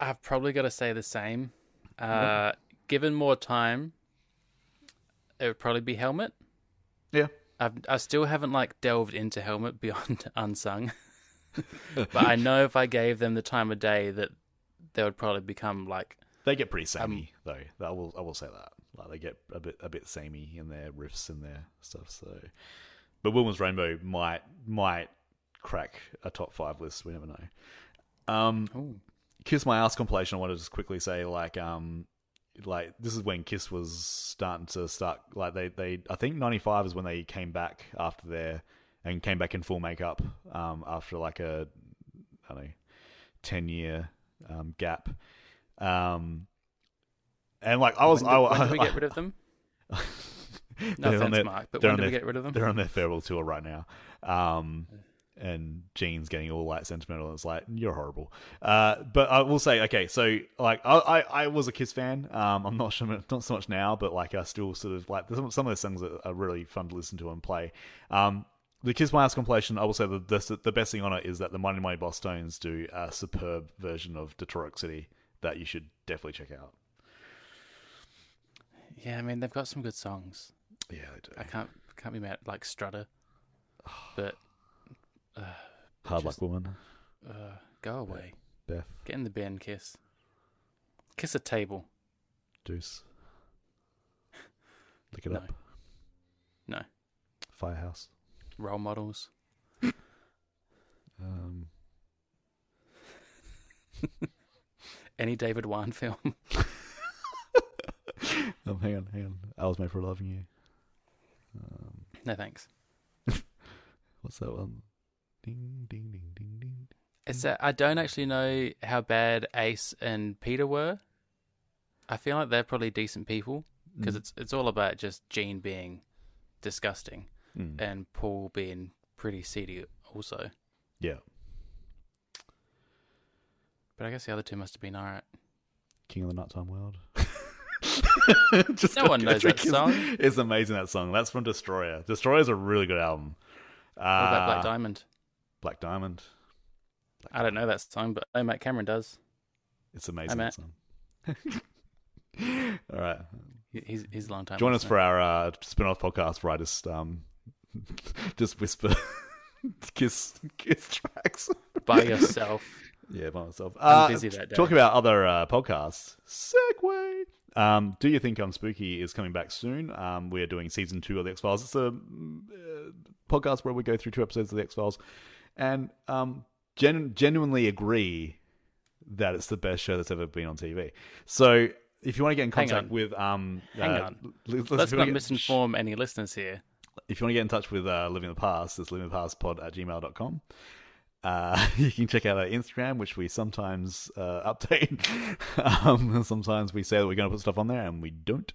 I've probably got to say the same. Uh, Given more time, it would probably be Helmet. Yeah, I've, I still haven't like delved into Helmet beyond Unsung, but I know if I gave them the time of day that they would probably become like they get pretty samey though. I will I will say that. Like they get a bit a bit samey in their riffs and their stuff. So, but Wilma's Rainbow might might crack a top five list. We never know. Um, Kiss My Ass compilation. I want to just quickly say like um like this is when Kiss was starting to start like they they I think ninety five is when they came back after their and came back in full makeup um after like a I don't know ten year um gap um and like I was when, I, when did we get rid of them? No they're on offense, their- Mark, but when did we get rid of them? They're on their farewell tour right now. Um, and Gene's getting all like sentimental. And it's like you're horrible. Uh, but I will say, okay, so like I, I, I was a Kiss fan. Um, I'm not sure, not so much now, but like I still sort of like some some of those songs that are really fun to listen to and play. Um, the Kiss My Ass compilation, I will say that the, the best thing on it is that the Mighty Mighty Bosstones do a superb version of Detroit City that you should definitely check out. Yeah, I mean they've got some good songs. Yeah, they do. I can't can't be mad like Strutter, but uh, Hard Luck Woman, uh, go away. Beth, Get in the bin, kiss. Kiss a table. Deuce. Look it No. up. No Firehouse. role models. Um, Any David Wan film. oh, hang on, hang on. I was made for loving you. no thanks. What's that one? Ding, ding, ding, ding, ding. It's that I don't actually know how bad Ace and Peter were. I feel like they're probably decent people because it's it's all about just Gene being disgusting Mm. and Paul being pretty seedy also. Yeah. But I guess the other two must have been alright. King of the Nighttime World. No one knows that song. It's amazing that song. That's from Destroyer. Destroyer's a really good album. Uh, What about Black Diamond? Black Diamond. I don't know that song, but oh, Matt Cameron does. It's amazing song. All right. He's he's a long time. Join us for our uh, spin-off podcast where I just um, just whisper kiss kiss tracks. by yourself. Yeah, by myself. I'm Uh, busy that day. Talk about other uh, podcasts. segue. Um, Do you think I'm spooky is coming back soon? Um, we're doing season two of the X Files. It's a mm, uh, podcast where we go through two episodes of the X Files, and um, gen- genuinely agree that it's the best show that's ever been on TV. So. If you want to get in Hang contact on. with, um, Hang uh, on. let's, Let's if you wanna not get- misinform any listeners here. if you want to get in touch with uh, Living the Past, it's livingthepastpod at gmail.com. Uh, you can check out our Instagram, which we sometimes uh, update. um, sometimes we say that we're going to put stuff on there and we don't.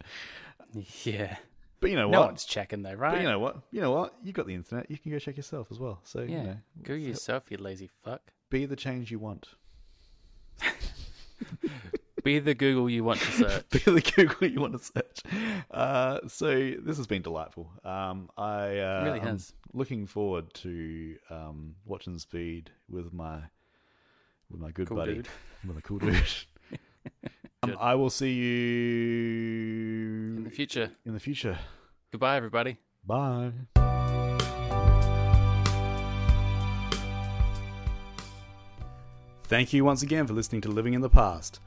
Yeah. But you know No what? one's checking though, right? But you know what? You know what? You got the internet. You can go check yourself as well. So yeah. you know, Go yourself, you lazy fuck. be the change you want. Be the Google you want to search. Be the Google you want to search. Uh, so this has been delightful. Um, I uh, really I'm has. looking forward to um, watching Speed with my with my good Cool buddy, dude. with my cool dude. um, I will see you In the future. In the future. Goodbye, everybody. Bye. Thank you once again for listening to Living in the Past.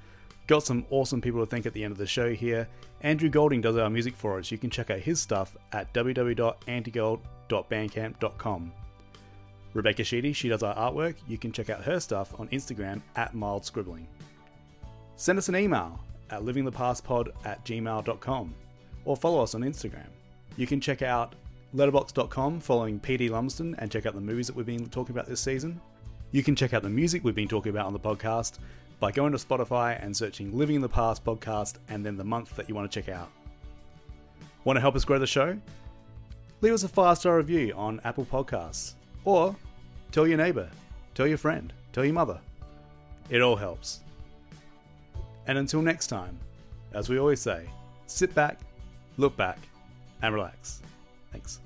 Got some awesome people to thank at the end of the show here. Andrew Golding does our music for us. You can check out his stuff at www.antigold.bandcamp.com. Rebecca Sheedy, she does our artwork. You can check out her stuff on Instagram at mild scribbling. Send us an email at livingthepastpod at gmail.com or follow us on Instagram. You can check out letterboxd.com following PD Lumsden and check out the movies that we've been talking about this season. You can check out the music we've been talking about on the podcast by going to Spotify and searching Living in the Past podcast and then the month that you want to check out. Want to help us grow the show? Leave us a five star review on Apple Podcasts or tell your neighbor, tell your friend, tell your mother. It all helps. And until next time, as we always say, sit back, look back, and relax. Thanks.